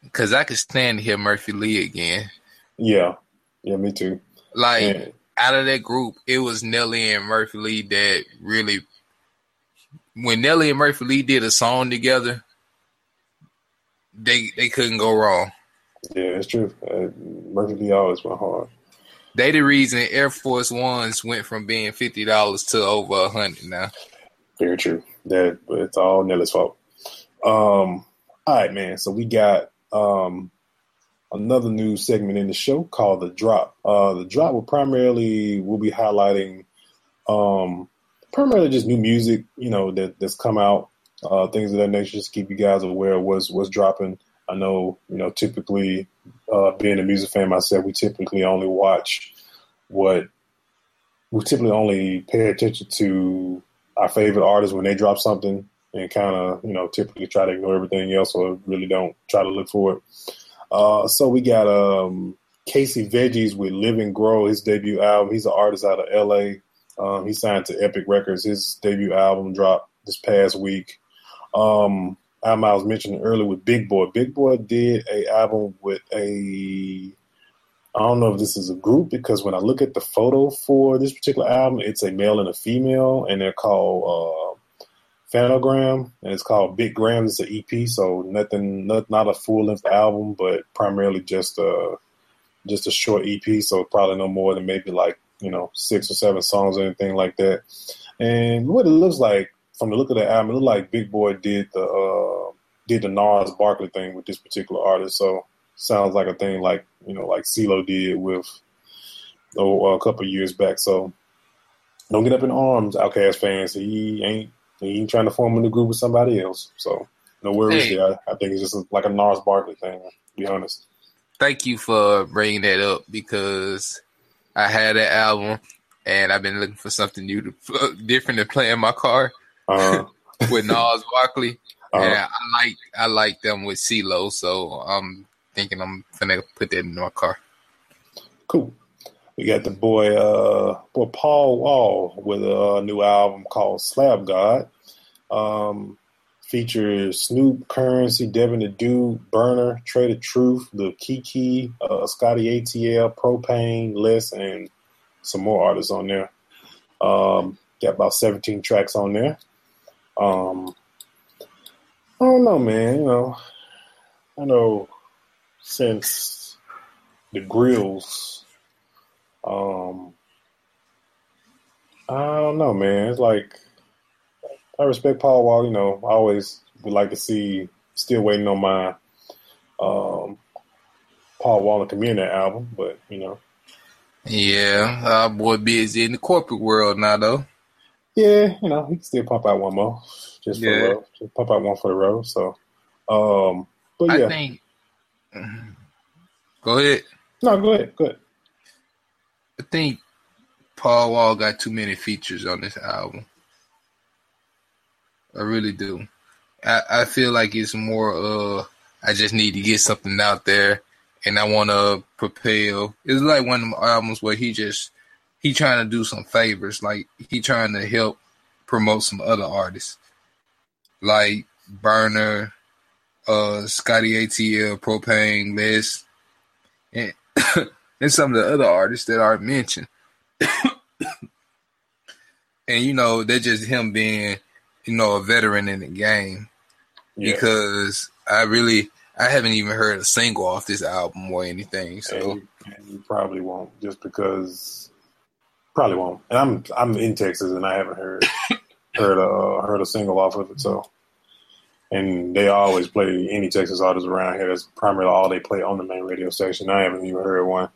because I could stand to hear Murphy Lee again. Yeah, yeah, me too. Like And- out of that group, it was Nelly and Murphy Lee that really. When Nelly and Murphy Lee did a song together, they they couldn't go wrong. Yeah, it's true. Uh, Lee always went hard. They the reason Air Force Ones went from being fifty dollars to over a hundred now. Very true. That but it's all Nelly's fault. Um, all right, man. So we got um another new segment in the show called the drop. Uh, the drop will primarily will be highlighting um primarily just new music, you know, that that's come out, uh, things of that nature. Just keep you guys aware of what's what's dropping. I know, you know, typically uh, being a music fan myself, we typically only watch what we typically only pay attention to our favorite artists when they drop something and kind of, you know, typically try to ignore everything else or really don't try to look for it. Uh, so we got um, Casey Veggies with Live and Grow, his debut album. He's an artist out of LA. Um, he signed to Epic Records. His debut album dropped this past week. Um, album I was mentioning earlier with Big Boy. Big Boy did a album with a I don't know if this is a group because when I look at the photo for this particular album, it's a male and a female, and they're called uh, Phantogram, and it's called Big Gram. It's an EP, so nothing, not, not a full length album, but primarily just a just a short EP. So probably no more than maybe like you know six or seven songs or anything like that. And what it looks like from the look of the album, it looks like Big Boy did the uh, did the Gnarls Barkley thing with this particular artist. So sounds like a thing like you know like CeeLo did with oh, a couple of years back. So don't get up in arms, Outkast fans. He ain't he ain't trying to form a new group with somebody else. So no worries Hey. there. I, I think it's just like a Gnarls Barkley thing. To be honest. Thank you for bringing that up because I had that album and I've been looking for something new to different to play in my car Uh, with Gnarls Barkley. Uh, I like I like them with CeeLo, so I'm thinking I'm gonna put that in my car. cool. We got the boy, uh, boy Paul Wall with a new album called Slab God. Um, features Snoop, Currency, Devin the Dude, Burner, Trae tha Truth, the Kiki, uh, Scotty ATL, Propane, Les, and some more artists on there. Um, got about 17 tracks on there. Um, I don't know, man. You know, I know since the grills, um, I don't know, man. It's like I respect Paul Wall. You know, I always would like to see. Still waiting on my um, Paul Wall and that album, but you know. Yeah, our boy busy in the corporate world now though. Yeah, you know, he can still pump out one more. Just for Yeah. the road. Just pump out one for the road. So um but yeah. I think. Go ahead. no, go ahead, go ahead. I think Paul Wall got too many features on this album. I really do. I, I feel like it's more uh I just need to get something out there and I wanna propel. It's like one of them albums where he just he trying to do some favors, like he trying to help promote some other artists. Like Burner, uh Scotty ATL, Propane, Les, and and some of the other artists that aren't mentioned. and you know, they're just him being, you know, a veteran in the game. Yeah. Because I really I haven't even heard a single off this album or anything. So and, you, and you probably won't just because probably won't. And I'm I'm in Texas and I haven't heard heard a heard a single off of it. So and they always play any Texas artists around here. That's primarily all they play on the main radio station. I haven't even heard one.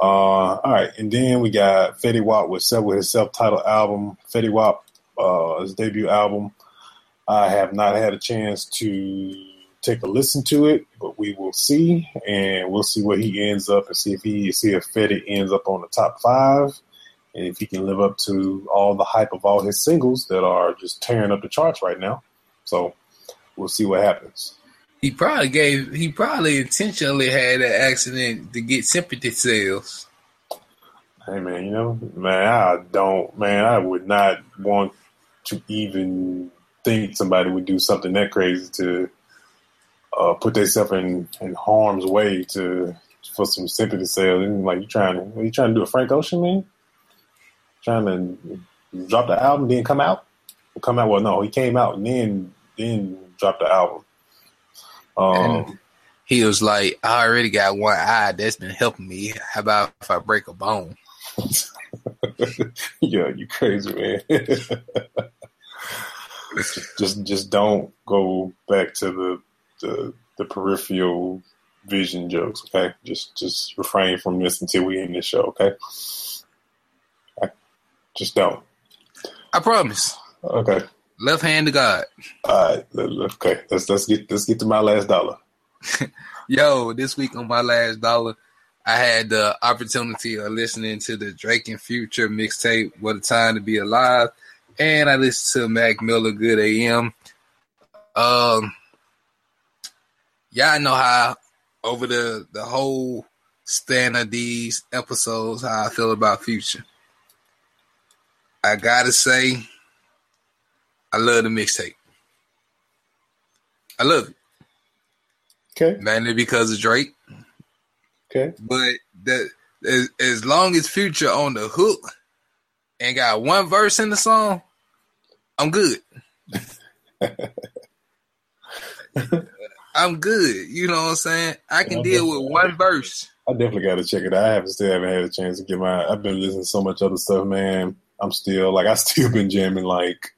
Uh, all right, and then we got Fetty Wap with with his self-titled album, Fetty Wap, uh, his debut album. I have not had a chance to take a listen to it, but we will see, and we'll see where he ends up, and see if he see if Fetty ends up on the top five, and if he can live up to all the hype of all his singles that are just tearing up the charts right now. So we'll see what happens. he probably gave he probably intentionally had that accident to get sympathy sales. Hey man, you know, man, I don't, man, I would not want to even think somebody would do something that crazy to uh, put themselves in, in harm's way to for some sympathy sales. And like you trying to, are you trying to do a Frank Ocean man? Trying to drop the album, then come out, come out. Well, no, he came out and then then dropped the album. Um, He was like, I already got one eye that's been helping me. How about if I break a bone? yeah, you crazy man. just just don't go back to the, the the peripheral vision jokes, okay? Just just refrain from this until we end this show, okay? Just don't. I promise. Okay. Left hand to God. All right. Okay. Let's let's get let's get to my last dollar. Yo, this week on my last dollar, I had the opportunity of listening to the Drake and Future mixtape, What a Time to Be Alive. And I listened to Mac Miller Good AM. Um y'all know how over the the whole span of these episodes how I feel about Future. I gotta say, I love the mixtape. I love it. Okay. Mainly because of Drake. Okay. But that as, as long as Future on the hook and got one verse in the song, I'm good. I'm good. You know what I'm saying? I can deal with one verse. I definitely got to check it out. I haven't still haven't had a chance to get my. I've been listening to so much other stuff, man. I'm still like I still been jamming like,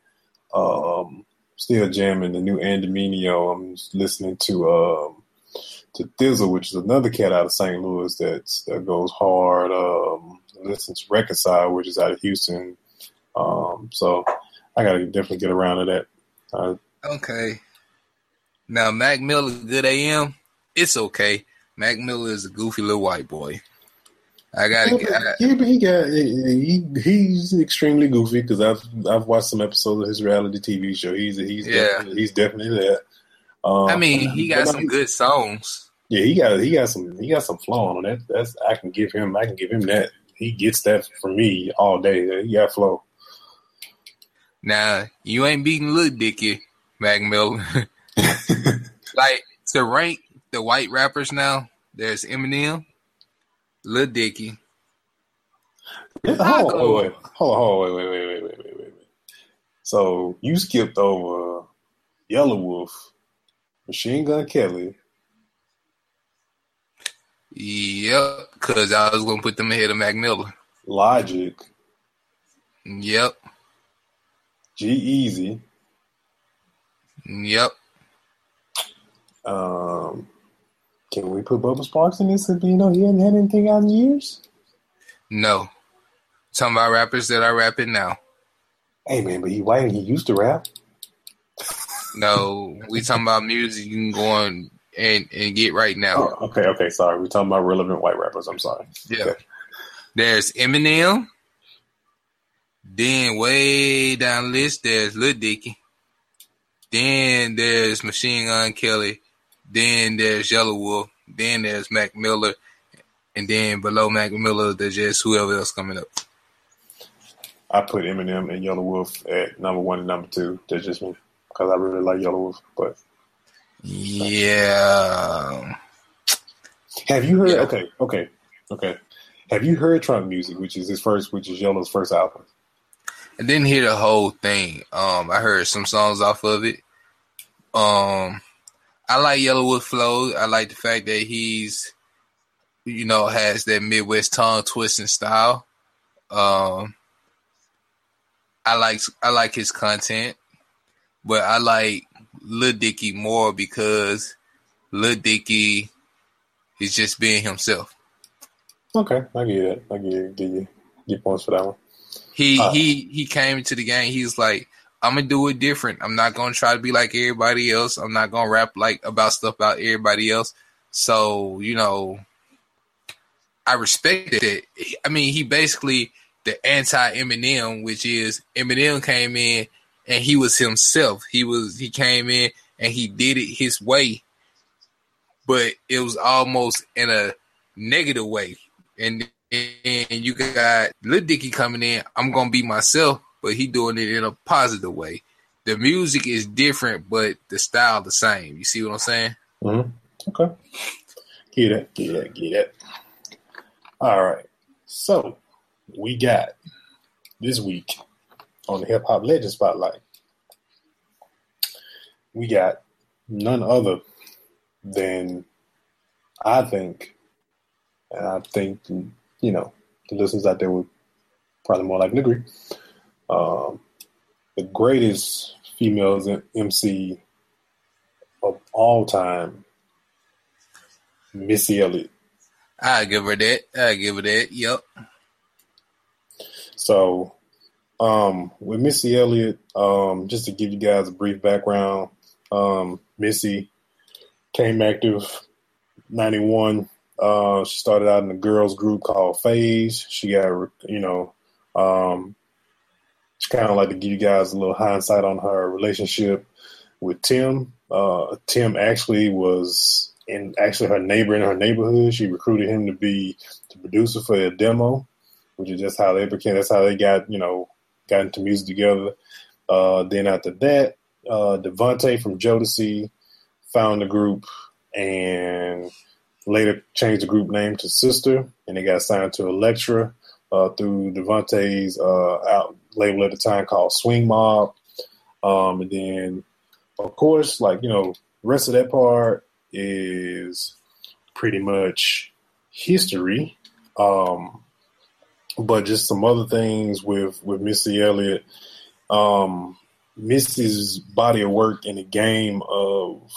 um, still jamming the new Andominio. I'm listening to um to Thizzle, which is another cat out of St. Louis that goes hard. Um, listen to Reconcile, which is out of Houston. Um, so I got to definitely get around to that. Uh, Okay. Now Mac Miller, good AM. It's okay. Mac Miller is a goofy little white boy. I gotta get. Yeah, but he got he he's extremely goofy because I've I've watched some episodes of his reality TV show. He's he's Yeah. definitely, he's definitely that. Um, I mean, he got some good songs. Yeah, he got he got some he got some flow on that. That's I can give him I can give him that. He gets that from me all day. He got flow. Now you ain't beating Lil Dicky, Mac Miller. like to rank the white rappers now, there's Eminem, Lil Dicky. Yeah, hold on, wait, wait, hold on, hold on, wait, wait, wait, wait, wait, wait, wait. So you skipped over Yelawolf, Machine Gun Kelly. Yep, because I was gonna put them ahead of Mac Miller. Logic, Yep, G-Eazy, yep. um, Can we put Bubba Sparxxx in this? You know, he hasn't had anything out in years. No. Talking about rappers that are rapping now. Hey man, but he white and he used to rap. No, we talking about music you can go on and, and get right now. Oh, okay, okay, sorry. We're talking about relevant white rappers. I'm sorry. Yeah. Okay. There's Eminem. Then way down the list, there's Lil Dicky. Then there's Machine Gun Kelly. Then there's Yelawolf. Then there's Mac Miller. And then below Mac Miller, there's just whoever else coming up. I put Eminem and Yelawolf at number one and number two. That's just me because I really like Yelawolf. But Yeah. have you heard? Yeah. Okay, okay, okay. Have you heard Trunk Muzik, which is his first, which is Yellow's first album? I didn't hear the whole thing. Um, I heard some songs off of it. Um, I like Yellowwood Flow. I like the fact that he's, you know, has that Midwest tongue twisting style. Um, I like I like his content, but I like Lil Dicky more because Lil Dicky is just being himself. Okay, I get it. I get it. Give you points for that one. He Uh, he he came into the game. He's like, I'm gonna do it different. I'm not gonna try to be like everybody else. I'm not gonna rap like about stuff about everybody else. So you know, I respect it. I mean, he basically the anti Eminem, which is Eminem came in and he was himself. He was he came in and he did it his way, but it was almost in a negative way. And and you got Lil Dicky coming in. I'm gonna be myself, but he doing it in a positive way. The music is different, but the style the same. You see what I'm saying? hmm Okay, get it, get it, get it. All right, so we got this week on the Hip Hop Legend Spotlight. We got none other than I think, and I think you know the listeners out there would probably more likely agree. Um, the greatest female MC of all time, Missy Elliott. I give her that. I give her that. Yep. So, um, with Missy Elliott, um, just to give you guys a brief background, um, Missy came active 91. Uh, she started out in a girls group called Phase. She got, you know, um, kind of like to give you guys a little hindsight on her relationship with Tim. Uh, Tim actually was in actually her neighbor in her neighborhood. She recruited him to be the producer for a demo, which is just how they became. That's how they got you know got into music together. Uh, then after that, uh, DeVante from Jodeci found the group and later changed the group name to Sister, and they got signed to Elektra uh, through DeVante's uh, out label at the time called Swing Mob. Um, and then, of course, like you know, the rest of that part is pretty much history. Um, but just some other things with with Missy Elliott. Um, Missy's body of work in the game of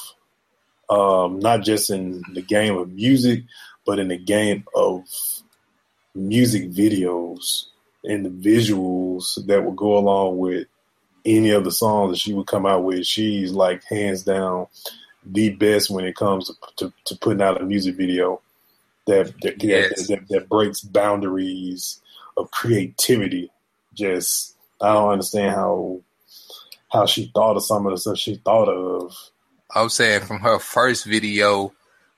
um, not just in the game of music, but in the game of music videos and the visuals that would go along with any of the songs that she would come out with. She's like hands down the best when it comes to, to, to putting out a music video that that, Yes. that, that that breaks boundaries of creativity. Just I don't understand how how she thought of some of the stuff she thought of. I'm saying from her first video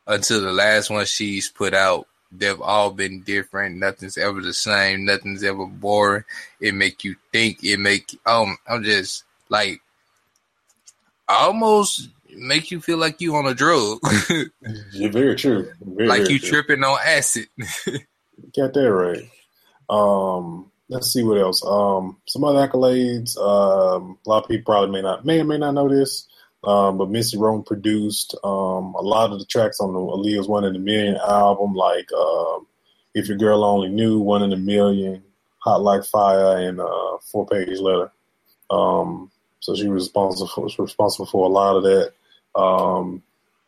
until the last one she's put out, they've all been different. Nothing's ever the same. Nothing's ever boring. It make you think. It make um. I'm just like almost make you feel like you on a drug, Yeah, very true. Very, like very you true. tripping on acid. Got that right. Um, let's see what else. Um, some other accolades. Um, a lot of people probably may not, may or may not know this. Um, but Missy Rome produced um, a lot of the tracks on the Aaliyah's One in a Million album, like um, If Your Girl Only Knew, One in a Million, Hot Like Fire, and uh, Four Page Letter. Um, so she was responsible for, was responsible for a lot of that. Um,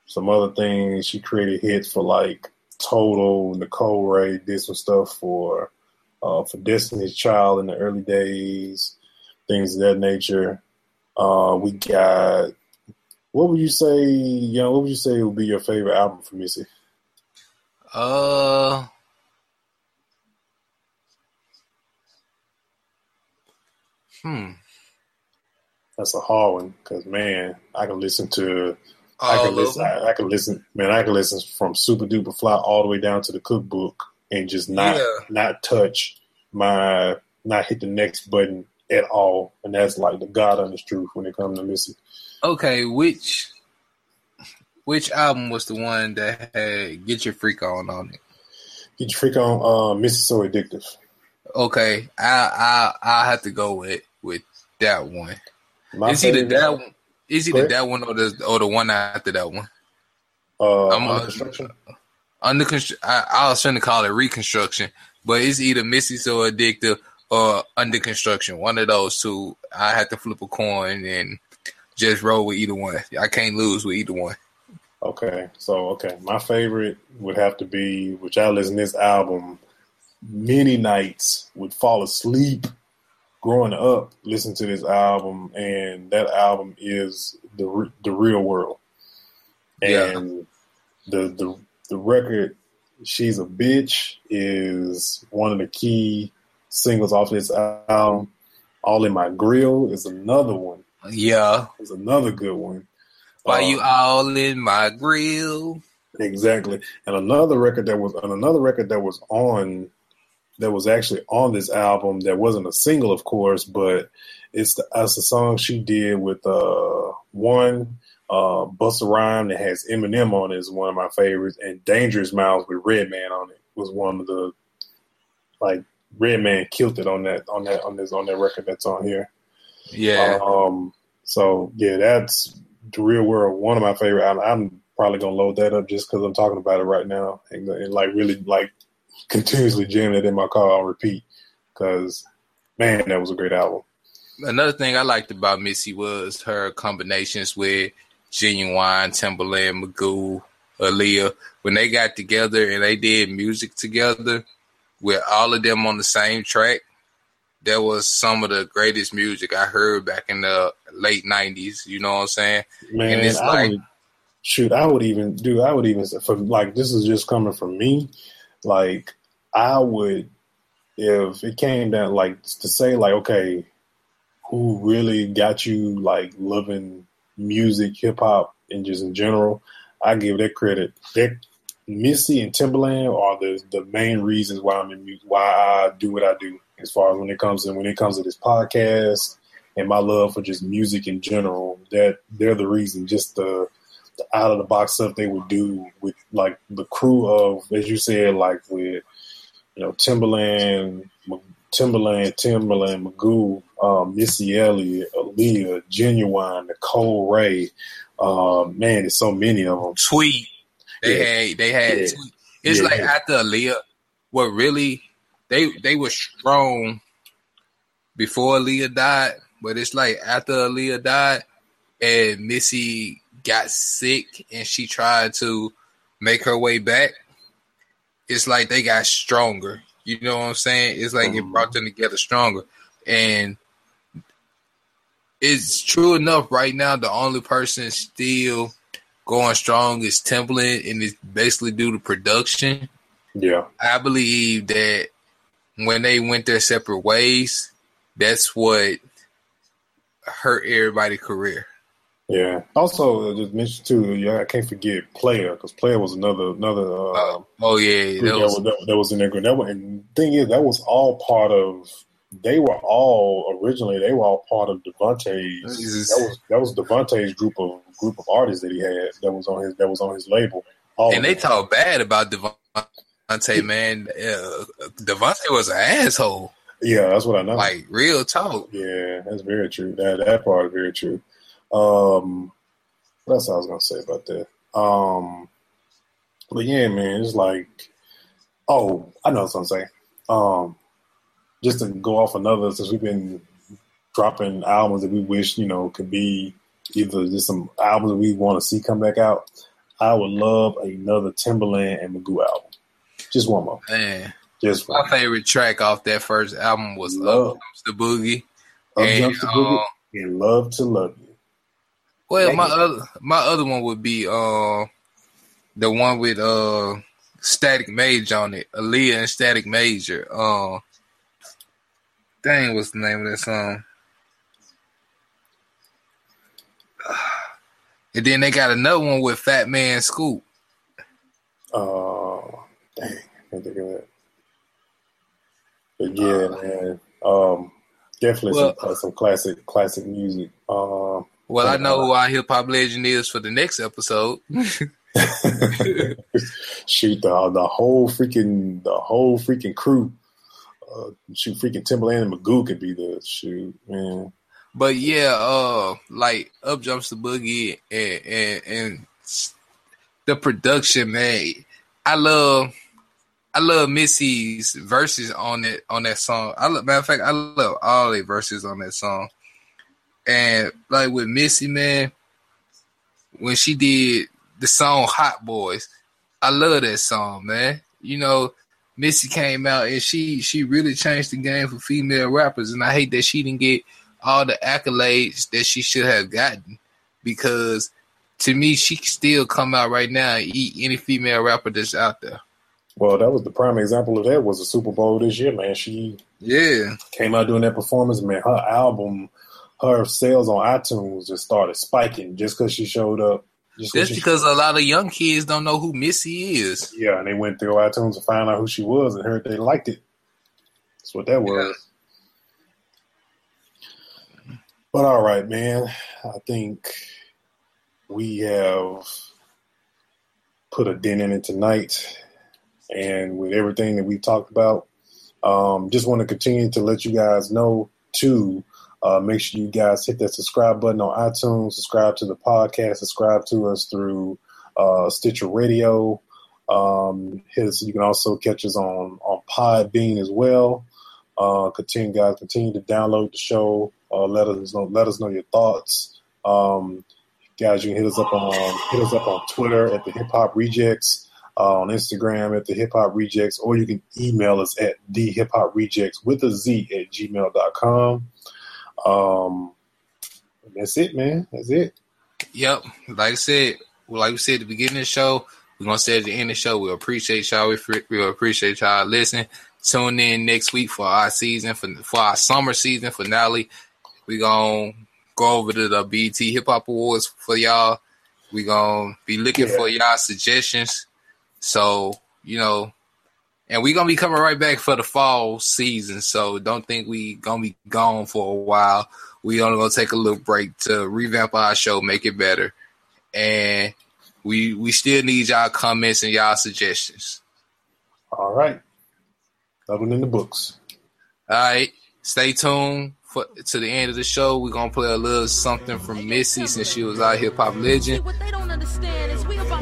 some other things. She created hits for like Total, Nicole Wray did some stuff for uh, for Destiny's Child in the early days, things of that nature. Uh, we got what would you say, you know, what would you say would be your favorite album for Missy? Uh Hmm. That's a hard one because man, I can listen to I can listen. I, I can listen. Man, I can listen from Supa Dupa Fly all the way down to the Cookbook and just not Yeah. not touch my not hit the next button at all. And that's like the God honest truth when it comes to Missy. Okay, which which album was the one that had Get Your Freak On on it? Get your freak on. Uh, Missy so addictive. Okay, I I I have to go with with that one. My It's either favorite- that one. It's either that one or the or the one after that one. Uh, I'm, Under construction. Under I was trying to call it reconstruction, but it's either Missy So Addictive or Under Construction. One of those two. I had to flip a coin and just roll with either one. I can't lose with either one. Okay, so okay, my favorite would have to be, which I listen to this album many nights, would fall asleep growing up, listen to this album, and that album is the the real world, Yeah. and the the the record, she's a bitch, is one of the key singles off this album. All in my grill is another one. Yeah. Is another good one. Why Uh, you all in my grill? Exactly. And another record that was and another record that was on that was actually on this album that wasn't a single, of course, but it's the it's a song she did with uh one uh Busa Rhyme that has Eminem on it is one of my favorites, and Dangerous Mouths with Redman on it was one of the like Redman killed it on that on that on this on that record that's on here. Yeah. Um, so yeah, that's the real world. One of my favorite. I'm, I'm probably gonna load that up just because I'm talking about it right now, and, and like really like continuously jamming it in my car on repeat. Because man, that was a great album. Another thing I liked about Missy was her combinations with Ginuwine, Timbaland, Magoo, Aaliyah. When they got together and they did music together with all of them on the same track, that was some of the greatest music I heard back in the late '90s. You know what I'm saying? Man, And it's I like- would, shoot, I would even do. I would even for like this is just coming from me. Like I would, if it came down like to say like, okay, who really got you like loving music, hip hop, and just in general, I give that credit. That Missy and Timbaland are the the main reasons why I'm in music, why I do what I do. As far as when it comes to when it comes to this podcast and my love for just music in general, that they're the reason. Just the, the out of the box stuff they would do with like the crew of, as you said, like with you know Timbaland, Timbaland, Timbaland, Magoo, um, Missy Elliott, Aaliyah, Ginuwine, Nicole Wray. Um, man, there's so many of them. Tweet. They Yeah. had they had Yeah. tweet. It's Yeah, like after Aaliyah, what really they they were strong before Aaliyah died, but it's like after Aaliyah died and Missy got sick and she tried to make her way back. It's like they got stronger. You know what I'm saying? It's like it brought them together stronger. And it's true enough right now the only person still going strong is Timbaland and it's basically due to production. Yeah, I believe that when they went their separate ways, that's what hurt everybody's career. yeah. Also, uh, just mention too. Yeah, I can't forget Playa because Playa was another another. Uh, Uh, oh yeah, that was, that, that was in there. That was, and thing is, that was all part of. They were all originally. They were all part of DeVante's. Jesus. That was that was DeVante's group of group of artists that he had. That was on his that was on his label. All and they talk bad about Devontae, man. Uh, DeVante was an asshole. Yeah, that's what I know. Like real talk. Yeah, that's very true. That that part is very true. Um, what I was gonna say about that? Um, but yeah, man, it's like, oh, I know what I'm saying. Um, just to go off another, since we've been dropping albums that we wish you know could be either just some albums that we want to see come back out. I would love another Timbaland and Magoo album. Just one more. Man, Just one. my favorite track off that first album was Love. Up Jumps the Boogie. Up and, Jumps the Boogie uh, and Love to Love You. Well, my Thank other my other one would be uh the one with uh Static Major on it, Aaliyah and Static Major. Uh, dang, what's the name of that song? And then they got another one with Fat Man Scoop. Uh, dang, I can't think of that. But yeah, man. Um, definitely Well- some, uh, some classic, classic music. Um, Well, I know who our hip hop legend is for the next episode. shoot the the whole freaking the whole freaking crew. Uh, shoot, freaking Timbaland and Magoo could be the shoot, man. But yeah, uh, like up jumps the boogie and and, and the production, man. I love, I love Missy's verses on it on that song. I love, matter of fact, I love all the verses on that song. And like with Missy, man, when she did the song "Hot Boys," I love that song, man. You know, Missy came out and she she really changed the game for female rappers, and I hate that she didn't get all the accolades that she should have gotten because to me she can still come out right now and eat any female rapper that's out there. Well, that was the prime example of that was the Super Bowl this year, man. She Yeah. came out doing that performance, man. Her album, her sales on iTunes just started spiking just because she showed up. Just That's because a lot of young kids don't know who Missy is. yeah, and they went through iTunes to find out who she was and heard they liked it. That's what that was. But all right, man. I think we have put a dent in it tonight. And with everything that we've talked about, um, just want to continue to let you guys know to uh, make sure you guys hit that subscribe button on iTunes, subscribe to the podcast, subscribe to us through uh, Stitcher Radio. Um, hit us, you can also catch us on on Podbean as well. Uh, continue, guys, continue to download the show. Uh, let us know, let us know your thoughts. Um, guys, you can hit us up on hit us up on Twitter at the Hip Hop Rejectz, uh, on Instagram at the Hip Hop Rejectz, or you can email us at the Hip Hop Rejectz with a Z at gmail.com. Um, that's it, man. That's it. Yep. Like I said, like we said at the beginning of the show, we're gonna say at the end of the show, we appreciate y'all. We we appreciate y'all listening. Tune in next week for our season for for our summer season finale. We gonna go over to the BT Hip Hop Awards for y'all. We gonna be looking Yeah. for y'all suggestions. So you know, and we're gonna be coming right back for the fall season. So don't think we gonna be gone for a while. We only gonna take a little break to revamp our show, make it better, and we we still need y'all comments and y'all suggestions. All right. Loving in the books. All right, stay tuned for to the end of the show. We're gonna play a little something from Missy since she was our hip hop legend.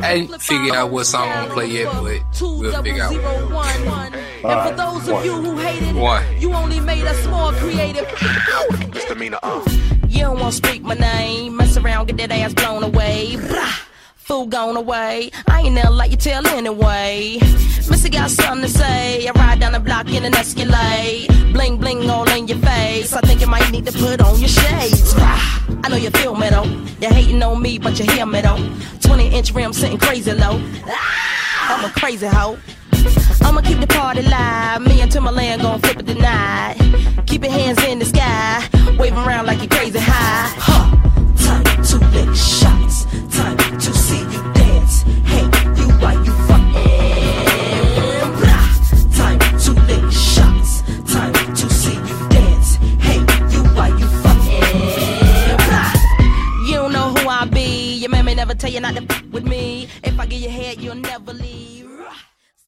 I ain't figured out what song I'm gonna play yet, but we'll figure out. And for those one. of you who hated it, One. you only made us more creative. Misdemeanor, uh. You don't want to speak my name, mess around, get that ass blown away. Brah. Fool gone away. I ain't never like you tell anyway. Missy got something to say. I ride down the block in an Escalade. Bling bling all in your face. I think you might need to put on your shades. I know you feel me though. You're hating on me, but you hear me though. 20 inch rim sitting crazy low. I'm a crazy hoe. I'ma keep the party live. Me and Timbaland gon' flip it tonight. Keep your hands in the sky, waving around like you're crazy high. Huh. Time to shots. Time to see you dance. Hey, you why you. Time to shots. Time to see you dance. Hey, you you. You know who I be. Your man may never tell you not to f- with me. If I give you head, you'll never leave.